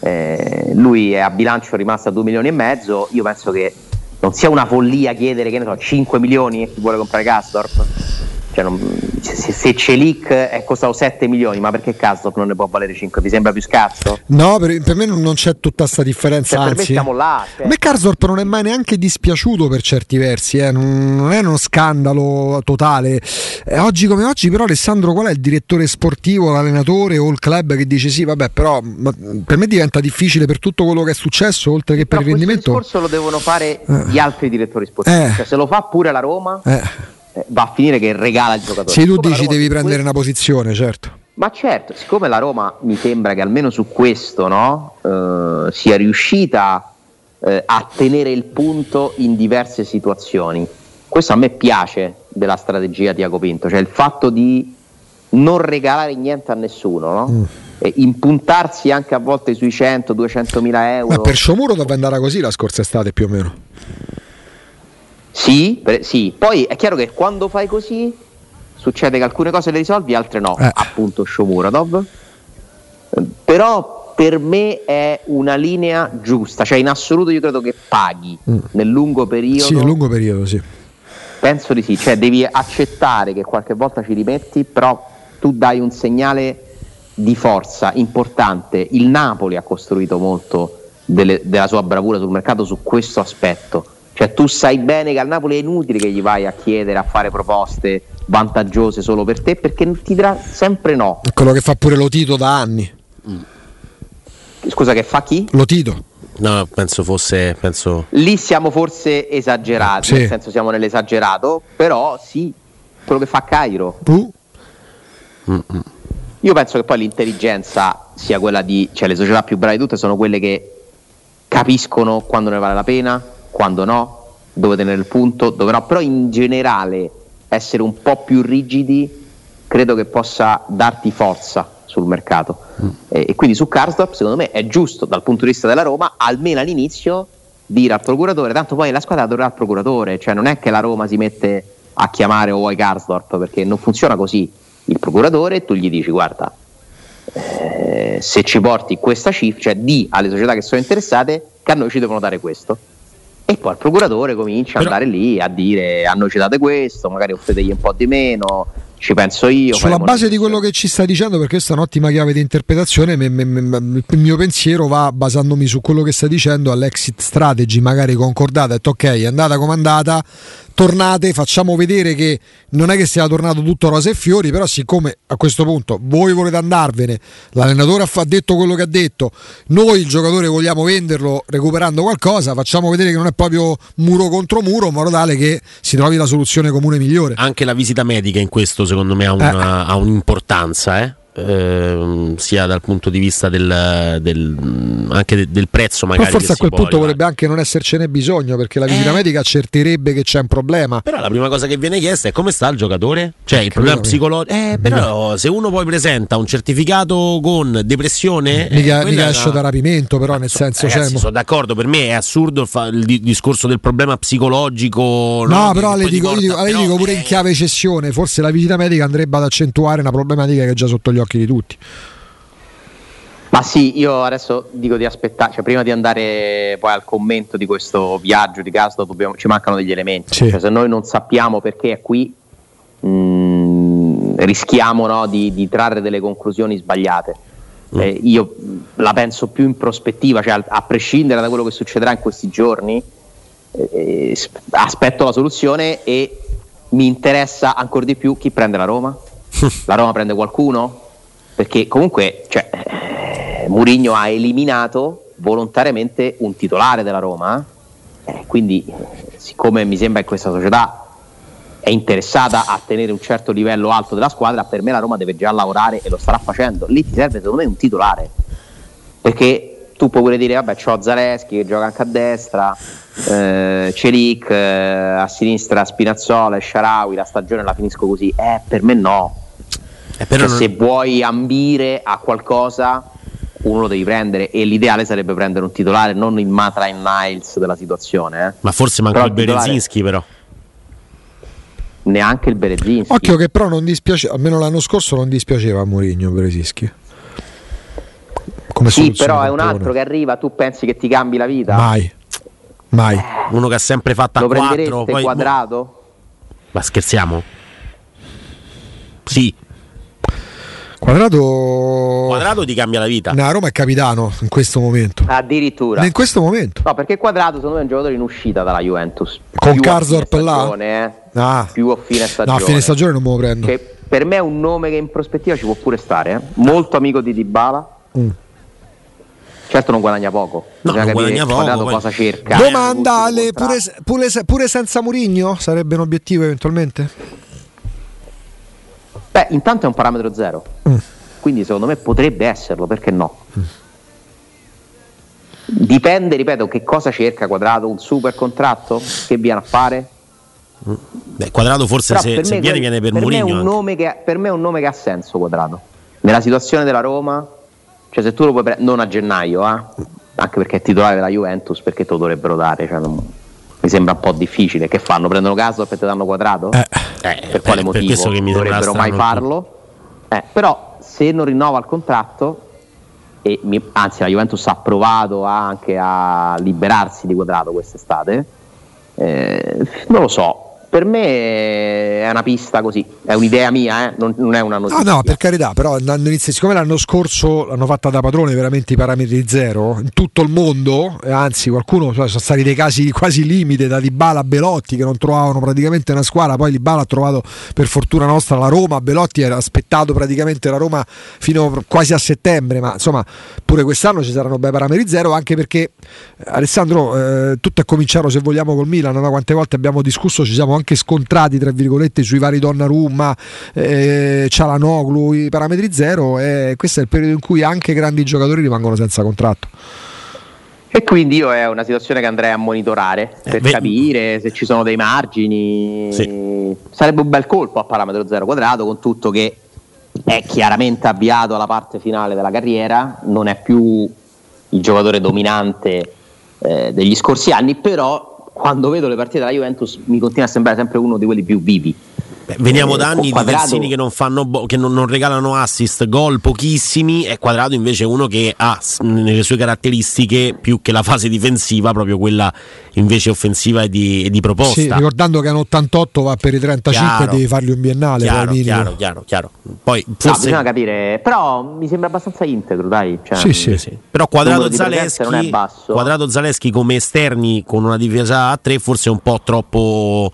Eh, lui è a bilancio rimasto a 2 milioni e mezzo, io penso che non sia una follia chiedere che ne so, 5 milioni e chi vuole comprare Gastorp cioè non, se, se Celic è costato 7 milioni, ma perché Karsdorp non ne può valere 5? Vi sembra più scarso? No, per, per me non c'è tutta questa differenza. Cioè, anzi, per me siamo là. Cioè. A me Karsdorp non è mai neanche dispiaciuto per certi versi, eh. non, non, è uno scandalo totale. Eh, oggi come oggi, però, Alessandro, qual è il direttore sportivo, l'allenatore o il club che dice sì, vabbè, però per me diventa difficile per tutto quello che è successo, oltre che però per il rendimento. Il discorso lo devono fare eh. gli altri direttori sportivi. Eh. Cioè, se lo fa pure la Roma eh eh, va a finire che regala il giocatore. Se tu dici devi prendere una posizione, certo. Ma certo, siccome la Roma mi sembra che almeno su questo no, eh, sia riuscita eh, a tenere il punto in diverse situazioni, questo a me piace della strategia di Pinto, cioè il fatto di non regalare niente a nessuno, no? mm. e impuntarsi anche a volte sui 100-200 mila euro. Ma per Sciomuro doveva andare così la scorsa estate più o meno. Sì, per, sì, poi è chiaro che quando fai così succede che alcune cose le risolvi, altre no, eh. appunto Shomuradov. Però per me è una linea giusta, cioè in assoluto io credo che paghi mm. nel lungo periodo. Sì, nel lungo periodo, sì. Penso di sì, cioè devi accettare che qualche volta ci rimetti, però tu dai un segnale di forza importante. Il Napoli ha costruito molto delle, della sua bravura sul mercato su questo aspetto cioè tu sai bene che al Napoli è inutile che gli vai a chiedere, a fare proposte vantaggiose solo per te perché ti dirà sempre no. È quello che fa pure lo Tito da anni. Mm. Scusa, che fa chi? Lo Tito. No, penso fosse. Penso... Lì siamo forse esagerati, sì. nel senso siamo nell'esagerato, però sì, quello che fa Cairo. Uh. Io penso che poi l'intelligenza sia quella di. cioè le società più brave di tutte sono quelle che capiscono quando ne vale la pena, quando no, dove tenere il punto, dove no, però in generale essere un po' più rigidi credo che possa darti forza sul mercato. Mm. e, e, quindi su Karsdorp secondo me è giusto dal punto di vista della Roma almeno all'inizio dire al procuratore tanto poi la squadra dovrà al procuratore. Cioè non è che la Roma si mette a chiamare o vuoi Karsdorp perché non funziona così. Il procuratore tu gli dici guarda eh, se ci porti questa cifra cioè di alle società che sono interessate che a noi ci devono dare questo e poi il procuratore comincia Però... ad andare lì a dire a noi ci date questo, magari offretegli un po' di meno, ci penso io. Sulla base di quello che ci stai dicendo, perché questa è un'ottima chiave di interpretazione, me, me, me, il mio pensiero va basandomi su quello che stai dicendo all'exit strategy, magari concordata, detto ok, è andata come è andata, tornate, facciamo vedere che non è che sia tornato tutto rose e fiori, però siccome a questo punto voi volete andarvene, l'allenatore ha detto quello che ha detto, noi il giocatore vogliamo venderlo recuperando qualcosa, facciamo vedere che non è proprio muro contro muro, in modo tale che si trovi la soluzione comune migliore. Anche la visita medica in questo secondo me ha, una, eh. ha un'importanza, eh? Ehm, sia dal punto di vista del, del anche de, del prezzo magari però forse a quel punto arrivare. vorrebbe anche non essercene bisogno perché la visita eh. medica accerterebbe che c'è un problema però la prima cosa che viene chiesta è come sta il giocatore cioè eh, il problema psicologico eh, però no. se uno poi presenta un certificato con depressione mica, eh, mica esce da rapimento però nel senso ragazzi, sono d'accordo per me è assurdo il, il discorso del problema psicologico no, no però le dico, dico, però, dico pure in chiave cessione forse la visita medica andrebbe ad accentuare una problematica che è già sotto gli occhi di tutti. Ma sì, io adesso dico di aspettare, cioè prima di andare poi al commento di questo viaggio di Gasdo dobbiamo, ci mancano degli elementi, sì. cioè, se noi non sappiamo perché è qui mh, mm, rischiamo no, di, di, trarre delle conclusioni sbagliate. Mm. Eh, io la penso più in prospettiva, cioè a, a, prescindere da quello che succederà in questi giorni, eh, eh aspetto la soluzione e mi interessa ancora di più chi prende la Roma. la Roma prende qualcuno? Perché comunque cioè, eh, Murigno ha eliminato volontariamente un titolare della Roma, eh, quindi siccome mi sembra che questa società è interessata a tenere un certo livello alto della squadra, per me la Roma deve già lavorare e lo starà facendo. Lì ti serve secondo me un titolare, perché tu puoi pure dire vabbè c'ho Zaleschi che gioca anche a destra, eh, Celic, eh, a sinistra Spinazzola e Sharawi, la stagione la finisco così. Eh, per me no cioè, non... Se vuoi ambire a qualcosa, uno lo devi prendere e l'ideale sarebbe prendere un titolare, non il Matrain Niles della situazione. Eh. Ma forse manca però il Berezinski però. neanche il Berezinski. Occhio che però non dispiace, almeno l'anno scorso non dispiaceva a Mourinho Berezinski. Come sì, però è un altro che arriva, tu pensi che ti cambi la vita? Mai. Mai. Eh, Uno che ha sempre fatto a 4, poi quadrato? Ma scherziamo? Sì. Quadrato... Quadrato ti cambia la vita. No, Roma è capitano in questo momento. Addirittura. In questo momento. No, perché Quadrato secondo me è un giocatore in uscita dalla Juventus. Con Carzorp là? Eh. Ah. Più a fine stagione. No, a fine stagione non me lo prendo. Che per me è un nome che in prospettiva ci può pure stare. Eh. Molto amico di Dybala. Mm. Certo non guadagna poco. No, non guadagna poco. Cosa cerca. Domanda, pure, pure, pure senza Murigno sarebbe un obiettivo eventualmente? Beh, intanto è un parametro zero. Mm. Quindi secondo me potrebbe esserlo, perché no? Mm. Dipende, ripeto, che cosa cerca Quadrato, un super contratto? Che viene a fare? Mm. Beh, quadrato forse se, se viene viene per, per Mourinho. per me è un nome che ha senso Quadrato. Nella situazione della Roma cioè, se tu lo puoi prendere, non a gennaio, eh? anche perché è titolare della Juventus, perché te lo dovrebbero dare? Cioè, non... mi sembra un po' difficile. Che fanno? Prendono caso e te danno quadrato? Eh, eh, per quale motivo? Per dovrebbero mai farlo? Eh, però, se non rinnova il contratto, e mi, anzi, la Juventus ha provato anche a liberarsi di quadrato quest'estate. Eh, non lo so, per me è una pista così, è un'idea mia, eh? non, non, è una notizia. No, no, per carità, però siccome l'anno scorso l'hanno fatta da padrone veramente i parametri zero, in tutto il mondo, anzi qualcuno, sono stati dei casi quasi limite, da Dybala a Belotti che non trovavano praticamente una squadra, poi Dybala ha trovato per fortuna nostra la Roma, Belotti era aspettato praticamente la Roma fino quasi a settembre, ma insomma pure quest'anno ci saranno bei parametri zero, anche perché Alessandro, eh, tutto è cominciato se vogliamo col Milan, da quante volte abbiamo discusso, ci siamo anche anche scontrati tra virgolette sui vari Donnarumma, eh, Cialanoglu, i parametri zero e questo è il periodo in cui anche grandi giocatori rimangono senza contratto. E quindi io è una situazione che andrei a monitorare eh, per eh, capire se ci sono dei margini. Sì. Sarebbe un bel colpo a parametro zero quadrato, con tutto che è chiaramente avviato alla parte finale della carriera, non è più il giocatore dominante eh, degli scorsi anni, però quando vedo le partite della Juventus mi continua a sembrare sempre uno di quelli più vivi. Beh, veniamo eh, da anni di terzini che, non, fanno bo- che non, non, regalano assist, gol pochissimi e Quadrato invece è uno che ha nelle sue caratteristiche più che la fase difensiva proprio quella invece offensiva e di, e di proposta. Sì, ricordando che hanno 88 va per i 35 chiaro, devi fargli un biennale. Chiaro, chiaro, chiaro, chiaro. Poi forse... no, bisogna capire, però mi sembra abbastanza integro, dai. Cioè, sì, sì, sì. Però Quadrato Zaleschi, Quadrato Zaleschi come esterni con una difesa a 3 forse è un po' troppo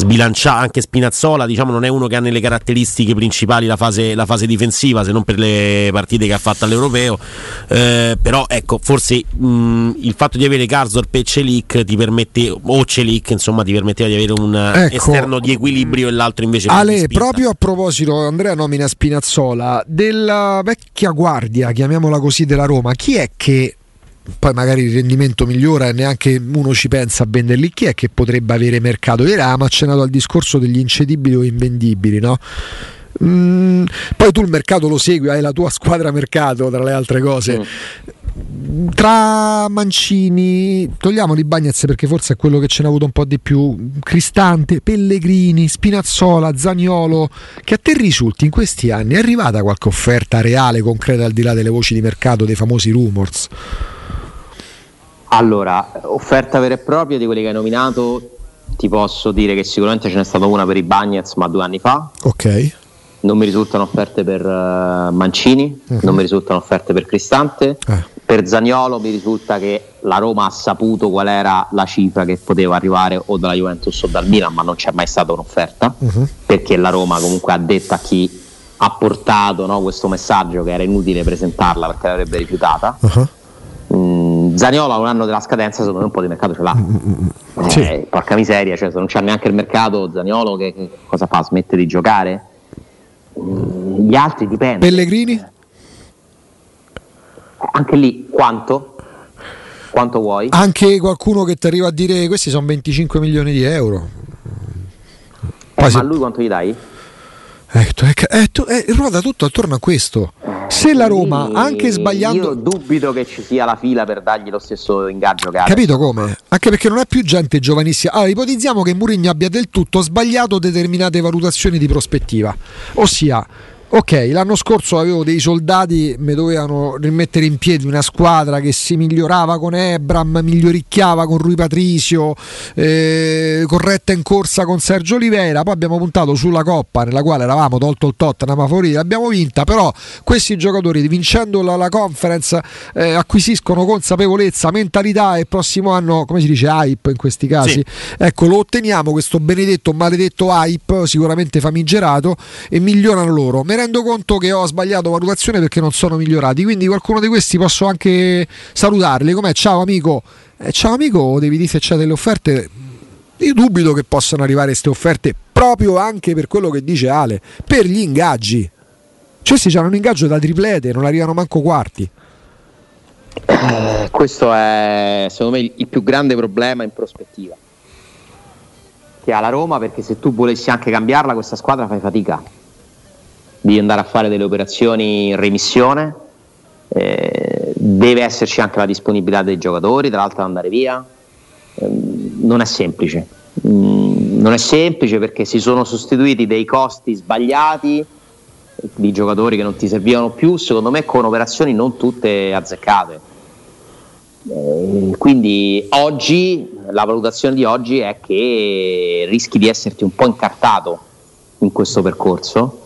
sbilanciato anche Spinazzola diciamo non è uno che ha nelle caratteristiche principali la fase, la fase difensiva se non per le partite che ha fatto all'Europeo. Eh, però ecco forse mh, il fatto di avere Garzorp e Celic ti permette o Celic insomma ti permetteva di avere un ecco, esterno di equilibrio e l'altro invece Ale proprio a proposito Andrea nomina Spinazzola della vecchia guardia chiamiamola così della Roma chi è che poi magari il rendimento migliora e neanche uno ci pensa a venderli, chi è che potrebbe avere mercato? Ieri avevamo accennato al discorso degli incedibili o invendibili, no? Mm, poi tu il mercato lo segui, hai la tua squadra mercato tra le altre cose. Mm. Tra Mancini, togliamo di Bagnez perché forse è quello che ce n'ha avuto un po' di più. Cristante, Pellegrini, Spinazzola, Zaniolo. Che a te risulti in questi anni è arrivata qualche offerta reale, concreta al di là delle voci di mercato, dei famosi rumors? Allora, offerta vera e propria di quelli che hai nominato, ti posso dire che sicuramente ce n'è stata una per i Bagnets, ma due anni fa. Ok. Non mi risultano offerte per uh, Mancini, uh-huh. non mi risultano offerte per Cristante. Eh. Per Zagnolo mi risulta che la Roma ha saputo qual era la cifra che poteva arrivare o dalla Juventus o dal Milan, ma non c'è mai stata un'offerta, uh-huh. perché la Roma comunque ha detto a chi ha portato no, questo messaggio che era inutile presentarla perché l'avrebbe rifiutata. Uh-huh. Mm, Zaniola un anno della scadenza secondo me un po' di mercato ce l'ha mm, mm, eh, sì. porca miseria cioè, se non c'è neanche il mercato Zaniolo che, che cosa fa? smette di giocare? gli altri dipende Pellegrini? Eh, anche lì quanto? quanto vuoi? anche qualcuno che ti arriva a dire questi sono 25 milioni di euro eh, ma a lui quanto gli dai? Eh, tu, eh, tu, eh, ruota tutto attorno a questo Se la Roma, anche sbagliando... Io dubito che ci sia la fila per dargli lo stesso ingaggio che. Capito come? Anche perché non è più gente giovanissima. Allora, ipotizziamo che Mourinho abbia del tutto sbagliato determinate valutazioni di prospettiva. Ossia, Ok, l'anno scorso avevo dei soldati, mi dovevano rimettere in piedi una squadra che si migliorava con Ebram, miglioricchiava con Rui Patricio, eh, corretta in corsa con Sergio Oliveira. Poi abbiamo puntato sulla Coppa, nella quale eravamo tolto il Tottenham a favorire, l'abbiamo vinta. Però questi giocatori, vincendo la, la conference, eh, acquisiscono consapevolezza, mentalità e il prossimo anno, come si dice, hype in questi casi. Sì. Ecco, lo otteniamo questo benedetto, maledetto hype, sicuramente famigerato, e migliorano loro. Me rendo conto che ho sbagliato valutazione perché non sono migliorati. Quindi qualcuno di questi posso anche salutarli. Com'è? Ciao amico. Eh, ciao amico, devi dire se c'è delle offerte. Io dubito che possano arrivare queste offerte proprio anche per quello che dice Ale, per gli ingaggi. Cioè, si hanno un ingaggio da triplete, non arrivano manco quarti. Eh, questo è secondo me il più grande problema in prospettiva che ha la Roma perché se tu volessi anche cambiarla questa squadra fai fatica di andare a fare delle operazioni in remissione, eh, deve esserci anche la disponibilità dei giocatori, tra l'altro andare via, eh, non è semplice, mm, non è semplice perché si sono sostituiti dei costi sbagliati di giocatori che non ti servivano più, secondo me con operazioni non tutte azzeccate. Eh, quindi oggi la valutazione di oggi è che rischi di esserti un po' incartato in questo percorso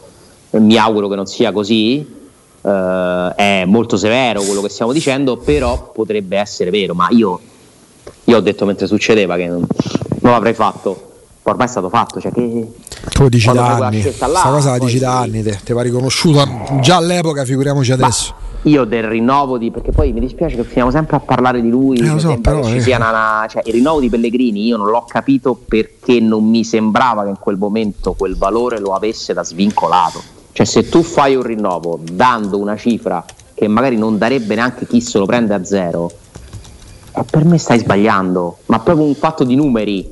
mi auguro che non sia così, eh, è molto severo quello che stiamo dicendo, però potrebbe essere vero, ma io, io ho detto mentre succedeva che non, non l'avrei fatto, ormai è stato fatto, cioè che... Tu dici da anni, questa cosa la dici da anni, te, te va riconosciuta già all'epoca, figuriamoci adesso. Ma io del rinnovo di perché poi mi dispiace che finiamo sempre a parlare di lui eh, so, però, ci eh. sia una, cioè, il rinnovo di Pellegrini io non l'ho capito perché non mi sembrava che in quel momento quel valore lo avesse da svincolato cioè se tu fai un rinnovo dando una cifra che magari non darebbe neanche chi se lo prende a zero, eh, per me stai sbagliando, ma proprio un fatto di numeri.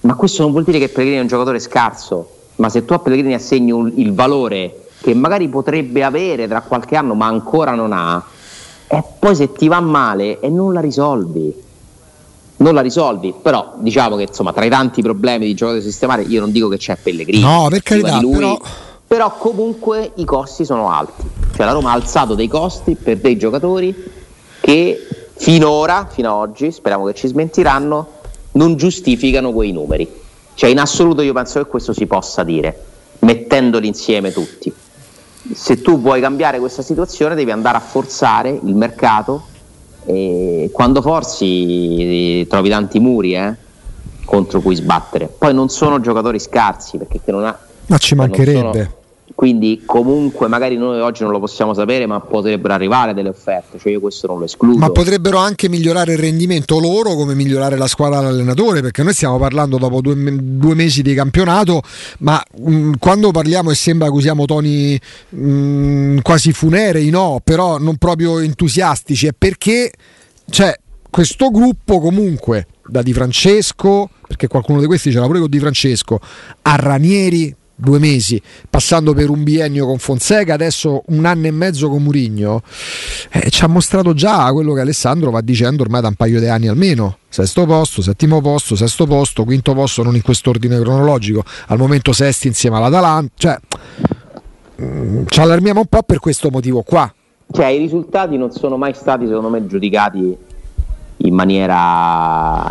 Ma questo non vuol dire che Pellegrini è un giocatore scarso, ma se tu a Pellegrini assegni un, il valore che magari potrebbe avere tra qualche anno ma ancora non ha, e poi se ti va male e non la risolvi. Non la risolvi, però diciamo che insomma tra i tanti problemi di giocatore sistemare io non dico che c'è Pellegrini. No, per carità, lui, però però comunque i costi sono alti, cioè la Roma ha alzato dei costi per dei giocatori che finora, fino ad oggi, speriamo che ci smentiranno, non giustificano quei numeri. Cioè in assoluto io penso che questo si possa dire, mettendoli insieme tutti. Se tu vuoi cambiare questa situazione devi andare a forzare il mercato e quando forzi trovi tanti muri eh, contro cui sbattere. Poi non sono giocatori scarsi perché non ha... Ma ci mancherebbe quindi comunque magari noi oggi non lo possiamo sapere ma potrebbero arrivare delle offerte cioè io questo non lo escludo. Ma potrebbero anche migliorare il rendimento loro come migliorare la squadra dell'allenatore perché noi stiamo parlando dopo due, due mesi di campionato ma mh, mm, quando parliamo e sembra che usiamo toni mh, mm, quasi funerei no però non proprio entusiastici è perché c'è questo gruppo comunque da Di Francesco perché qualcuno di questi ce l'ha pure con Di Francesco a Ranieri due mesi, passando per un biennio con Fonseca, adesso un anno e mezzo con Murigno, eh, ci ha mostrato già quello che Alessandro va dicendo ormai da un paio di anni almeno. Sesto posto, settimo posto, sesto posto, quinto posto, non in quest'ordine cronologico, al momento sesti insieme all'Atalanta. Cioè, mm, ci allarmiamo un po' per questo motivo qua. Cioè, i risultati non sono mai stati, secondo me, giudicati in maniera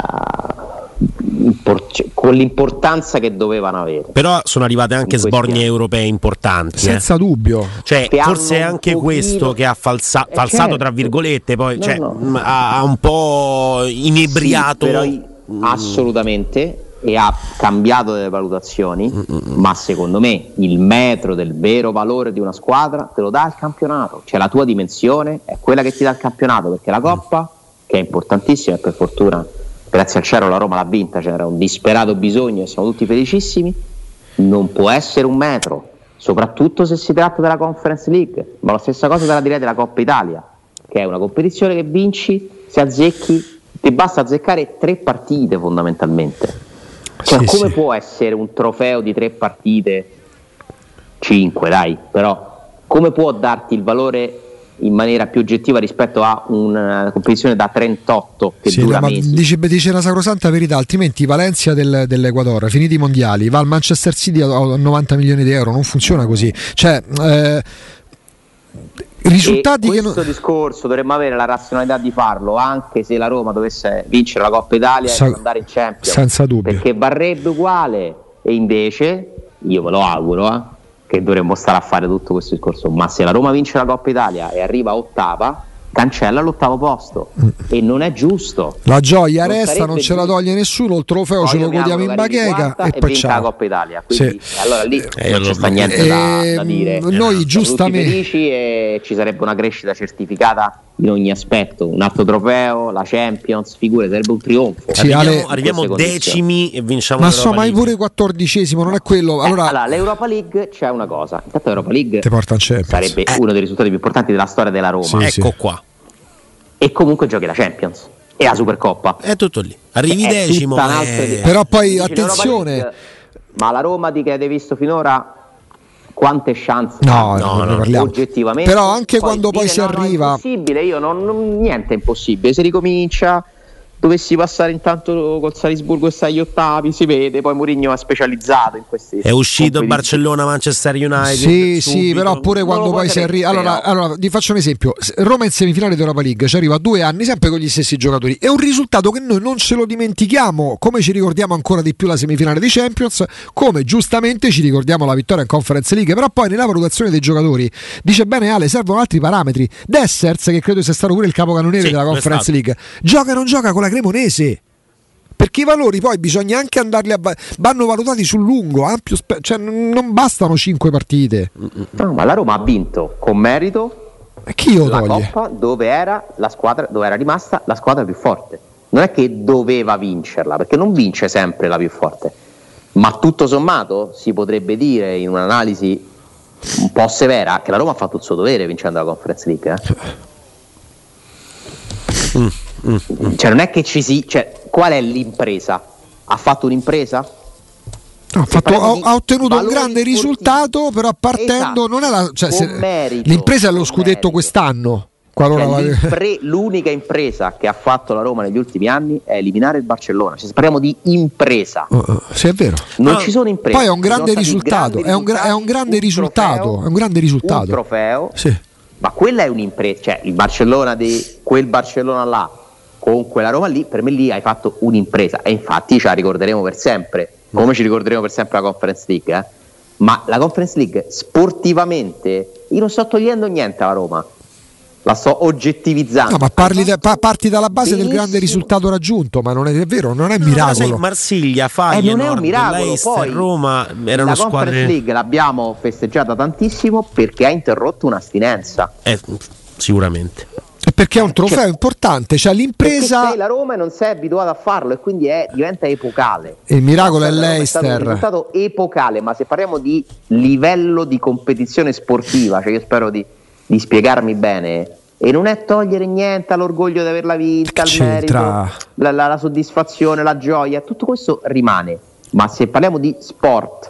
con l'importanza che dovevano avere. Però sono arrivate anche sbornie europee importanti. Eh. Senza eh. dubbio. Cioè, forse è anche pochino... questo che ha falsa- eh, falsato, certo. tra virgolette, poi no, cioè, no. Mh, ha, un po' inebriato. Sì, però, mm. assolutamente e ha cambiato delle valutazioni, Mm-mm. ma secondo me il metro del vero valore di una squadra te lo dà il campionato, cioè la tua dimensione è quella che ti dà il campionato, perché la Coppa, che è importantissima e per fortuna grazie al cielo la Roma l'ha vinta, c'era un disperato bisogno e siamo tutti felicissimi, non può essere un metro, soprattutto se si tratta della Conference League, ma la stessa cosa te la direi della Coppa Italia, che è una competizione che vinci se azzecchi, ti basta azzeccare tre partite fondamentalmente. Cioè, sì, come sì. può essere un trofeo di tre partite? Cinque, dai, però come può darti il valore in maniera più oggettiva rispetto a una competizione da 38 che sì, dura no, dice, dice, la sacrosanta verità altrimenti Valencia del, dell'Equador finiti i mondiali va al Manchester City a 90 milioni di euro non funziona così. Cioè eh, risultati e questo che non... discorso dovremmo avere la razionalità di farlo anche se la Roma dovesse vincere la Coppa Italia Sa- e andare in Champions. senza dubbio. Perché varrebbe uguale e invece io ve lo auguro eh, che dovremmo stare a fare tutto questo discorso ma se la Roma vince la Coppa Italia e arriva ottava cancella l'ottavo posto mm. e non è giusto. La gioia non resta, non ce la toglie nessuno, il trofeo ce lo godiamo in bacheca e, e poi c'è la Coppa Italia. Quindi sì. allora lì eh, non c'è sta niente eh, da, da, dire. Noi giustamente felici e ci sarebbe una crescita certificata in ogni aspetto, un altro trofeo, la Champions, figure, sarebbe un trionfo. Sì, arriviamo, arriviamo decimi e vinciamo Ma so, mai pure quattordicesimo, non è quello. Allora... Eh, allora, l'Europa League c'è una cosa. Intanto l'Europa League sarebbe eh. uno dei risultati più importanti della storia della Roma. Sì, ecco sì. qua e comunque giochi la Champions e la Supercoppa. È tutto lì. Arrivi è decimo. Eh. Però poi attenzione. League, ma la Roma di che avete visto finora quante chance no, no, no, no. Oggettivamente però anche poi quando poi si arriva è impossibile io non, non, niente è impossibile se ricomincia dovessi passare intanto col Salisburgo e stai agli ottavi, si vede, poi Mourinho è specializzato in questi È uscito Barcellona, Manchester United. Sì, subito. sì, però pure quando poi si arriva allora, allora, vi faccio un esempio. Roma in semifinale di Europa League ci arriva a due anni sempre con gli stessi giocatori. È un risultato che noi non ce lo dimentichiamo, come ci ricordiamo ancora di più la semifinale di Champions, come giustamente ci ricordiamo la vittoria in Conference League, però poi nella valutazione dei giocatori dice bene Ale, servono altri parametri. Dessers, che credo sia stato pure il capocannoniere sì, della Conference League, gioca o non gioca con la Cremonese. Perché i valori poi bisogna anche andarli a vanno valutati sul lungo ampio spe- cioè non bastano 5 partite. No, ma la Roma ha vinto con merito e chi lo la toglie? Coppa dove era la squadra dove era rimasta la squadra più forte. Non è che doveva vincerla perché non vince sempre la più forte. Ma tutto sommato si potrebbe dire in un'analisi un po' severa che la Roma ha fatto il suo dovere vincendo la Conference League eh? Mm, mm. Cioè, non è che ci si. Cioè, qual è l'impresa? Ha fatto un'impresa? No, ha, fatto, ha, ha, ottenuto un grande sportivi. risultato, però partendo esatto. non è la, cioè, se, merito, l'impresa è lo scudetto merito. quest'anno. Cioè, l'unica impresa che ha fatto la Roma negli ultimi anni è eliminare il Barcellona. Cioè, parliamo di impresa. Uh, uh, sì, è vero. Non no. ci sono imprese. Poi è un grande risultato. È un, gra- è un, grande un risultato. Trofeo, è un grande risultato. Un trofeo. Sì. Ma quella è un'impresa. Cioè, il Barcellona di quel Barcellona là con quella Roma lì, per me lì hai fatto un'impresa e infatti ce la ricorderemo per sempre, come ci ricorderemo per sempre la Conference League. Eh? Ma la Conference League sportivamente, io non sto togliendo niente alla Roma, la sto oggettivizzando. No, ma da, pa- parti dalla base Benissimo. del grande risultato raggiunto, ma non è, è vero, non è no, miracolo. Marsiglia, Faglia, eh, non è un miracolo. Poi, Roma erano la squadre. La Conference League l'abbiamo festeggiata tantissimo perché ha interrotto un'astinenza. Eh, sicuramente perché è un trofeo cioè, importante, cioè l'impresa... La Roma non sei abituato a farlo e quindi è, diventa epocale. E il miracolo è l'Eister. È un risultato epocale, ma se parliamo di livello di competizione sportiva, cioè io spero di, di spiegarmi bene, e non è togliere niente all'orgoglio di averla vinta, al merito, la, la, la soddisfazione, la gioia, tutto questo rimane. Ma se parliamo di sport,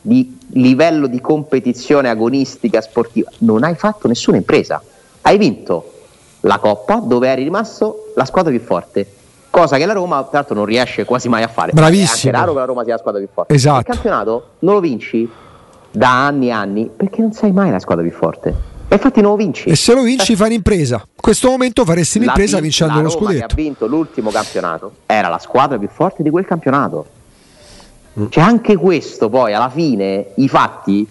di livello di competizione agonistica sportiva, non hai fatto nessuna impresa. Hai vinto la Coppa dove eri rimasto la squadra più forte. Cosa che la Roma, tra l'altro, non riesce quasi mai a fare. Bravissimo. È anche raro che la Roma sia la squadra più forte. Esatto. Il campionato non lo vinci da anni e anni perché non sei mai la squadra più forte. E infatti non lo vinci. E se lo vinci eh. fai un'impresa. In questo momento faresti l'impresa la, vincendo lo scudetto. che ha vinto l'ultimo campionato era la squadra più forte di quel campionato. Mm. Cioè anche questo poi alla fine i fatti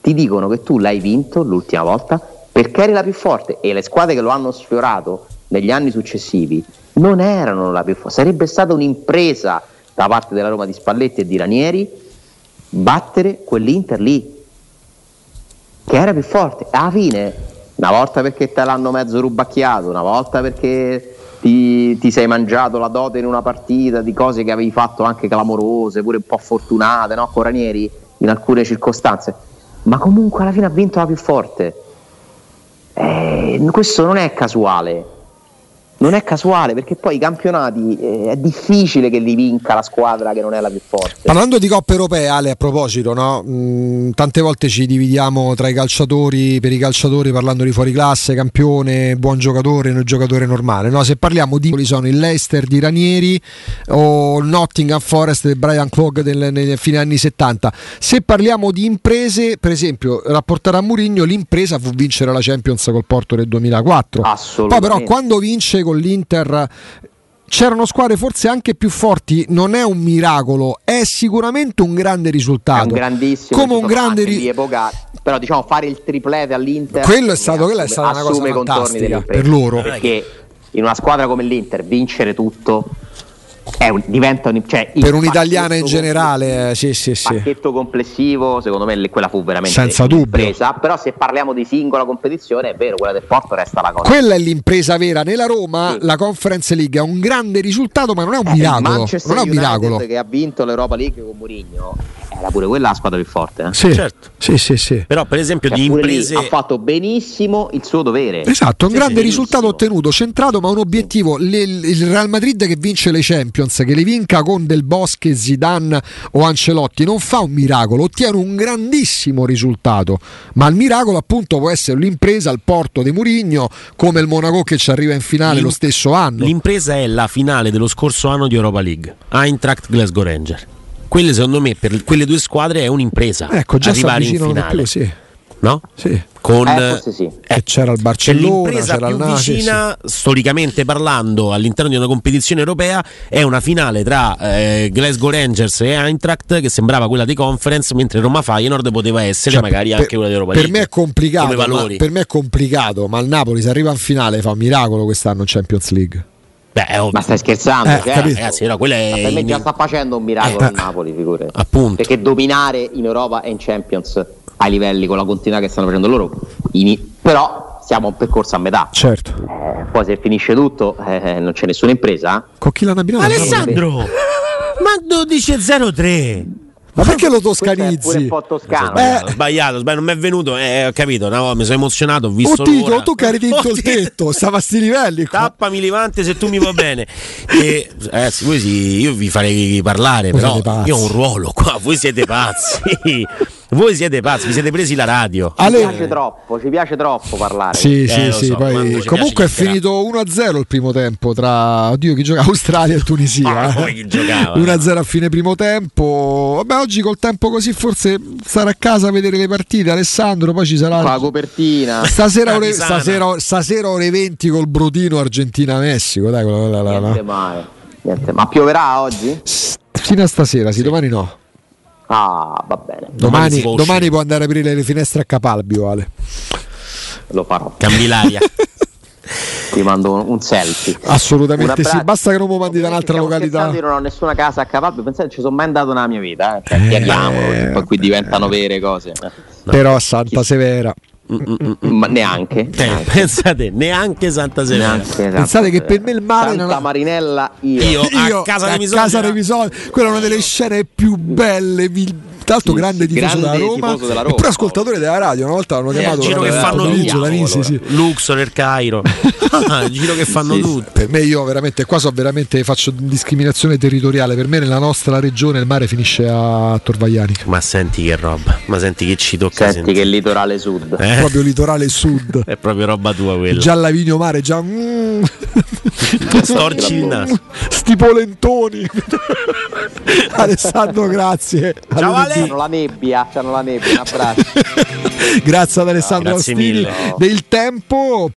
ti dicono che tu l'hai vinto l'ultima volta perché eri la più forte e le squadre che lo hanno sfiorato negli anni successivi non erano la più forte. Sarebbe stata un'impresa da parte della Roma di Spalletti e di Ranieri battere quell'Inter lì, che era più forte. Alla fine, una volta perché te l'hanno mezzo rubacchiato, una volta perché ti, ti, sei mangiato la dote in una partita di cose che avevi fatto anche clamorose, pure un po' fortunate, no? con Ranieri in alcune circostanze, ma comunque alla fine ha vinto la più forte. Eh, questo non è casuale. Non è casuale perché poi i campionati eh, è difficile che li vinca la squadra che non è la più forte. Parlando di coppe europee, Ale, a proposito, no? mm, tante volte ci dividiamo tra i calciatori, per i calciatori parlando di fuori classe, campione, buon giocatore, non giocatore normale. No? Se parliamo di quali sono il Leicester di Ranieri o il Nottingham Forest di Brian Clogg del, fine anni 70, se parliamo di imprese, per esempio, rapportare a Mourinho, l'impresa fu vincere la Champions col Porto nel 2004. Poi però quando vince con l'Inter. C'erano squadre forse anche più forti, non è un miracolo, è sicuramente un grande risultato. È un grandissimo come un grande ri- epoca, però diciamo fare il triplete all'Inter quello è stato, quella è stata una cosa fantastica per loro. Perché in una squadra come l'Inter vincere tutto un, diventa un, cioè, per un'italiana in generale eh, sì, sì, sì. pacchetto complessivo secondo me quella fu veramente senza dubbio. però se parliamo di singola competizione è vero quella del Porto resta la cosa. Quella è l'impresa vera. Nella Roma sì. la Conference League è un grande risultato ma non è un eh, miracolo. Non è un miracolo. che ha vinto l'Europa League con Mourinho era pure quella la squadra più forte eh? sì, certo. sì, sì, sì. però per esempio cioè, di imprese ha fatto benissimo il suo dovere esatto un grande risultato ottenuto centrato ma un obiettivo il Real Madrid che vince le Champions che le vinca con Del Bosque, Zidane o Ancelotti non fa un miracolo, ottiene un grandissimo risultato, ma il miracolo appunto può essere l'impresa al porto di Murigno come il Monaco che ci arriva in finale L'im- lo stesso anno. L'impresa è la finale dello scorso anno di Europa League, Eintracht Glasgow Ranger. Quelle secondo me per quelle due squadre è un'impresa. Ecco, già arrivare in finale. Più, sì. No? Sì con eh, sì. eh, c'era il Barcellona, l'impresa c'era più il Napoli, vicina, sì. storicamente parlando, all'interno di una competizione europea è una finale tra eh, Glasgow Rangers e Eintracht che sembrava quella di Conference, mentre Roma Feyenoord poteva essere cioè, magari per, anche quella di Europa per Me è complicato, per me è complicato, ma il Napoli se arriva in finale fa un miracolo quest'anno in Champions League. Beh, ma stai scherzando? Eh, cioè, ragazzi, no, quella è per me già sta facendo un miracolo eh, il Napoli, figure. Appunto. Perché dominare in Europa e in Champions ai livelli con la continuità che stanno facendo loro, in, però siamo a un percorso a metà. Certo. Eh, poi se finisce tutto eh, non c'è nessuna impresa. Con chi l'hanno abbinato? Alessandro! ma 12.03! Ma perché lo toscanizzi? un po' toscano. Sbagliato, eh. sbagliato, sbagliato, non mi è venuto, eh, ho capito, no, mi sono emozionato, ho visto oh, Tito, tu che eri dentro il tetto, stava a sti livelli qua. Tappami Livante se tu mi va bene. e, ragazzi, voi sì, io vi farei parlare, voi però io ho un ruolo qua, voi siete pazzi. Voi siete pazzi, vi siete presi la radio. Ci Ale... piace troppo, ci piace troppo parlare. Sì, eh, sì, sì. So, poi... Comunque è finito 1-0 il primo tempo tra oddio chi gioca Australia e Tunisia. Ah, chi giocava? 1-0 a fine primo tempo. Vabbè, oggi col tempo così forse stare a casa a vedere le partite. Alessandro, poi ci sarà la copertina. Stasera ore, stasera, stasera ore 20 col Brutino Argentina-Messico, dai, quella, la, la, Niente mai. Niente. Ma pioverà oggi? S- fino a stasera, sì, domani no. Ah, va bene. Domani, domani, domani può andare a aprire le finestre a Capalbio, Ale. Lo farò. Cambi l'aria. Ti mando un selfie. Assolutamente sì, basta che non mi mandi da un'altra località. Io non ho nessuna casa a Capalbio, pensate, ci sono mai andato nella mia vita. Eh? Cioè, eh, poi qui diventano vere cose. No. Però a Santa Severa. Ma neanche, eh, neanche. Pensate, neanche Santa Severa. Neanche Santa Pensate che per me il mare Santa non... Marinella io, io, io a casa dei Misoli. Quella è una delle scene più belle, tra l'altro grande tifoso, grande della, Roma, tifoso della Roma. eppure ascoltatore della radio una volta l'hanno eh, chiamato il giro che fanno tutti. Sì, sì. Luxor il Cairo. Il giro che fanno sì, tutti. Per me io veramente qua so veramente faccio discriminazione territoriale. Per me nella nostra regione il mare finisce a Torvagliani ma senti che roba ma senti che ci tocca senti che litorale sud. Eh? proprio litorale sud. È proprio roba tua quella. Già Lavinio Mare già mm. storci il naso sti polentoni. Alessandro grazie. Ciao Ale C'hanno la nebbia, c'hanno la nebbia, un abbraccio. Grazie ad Alessandro no, Ostini del tempo.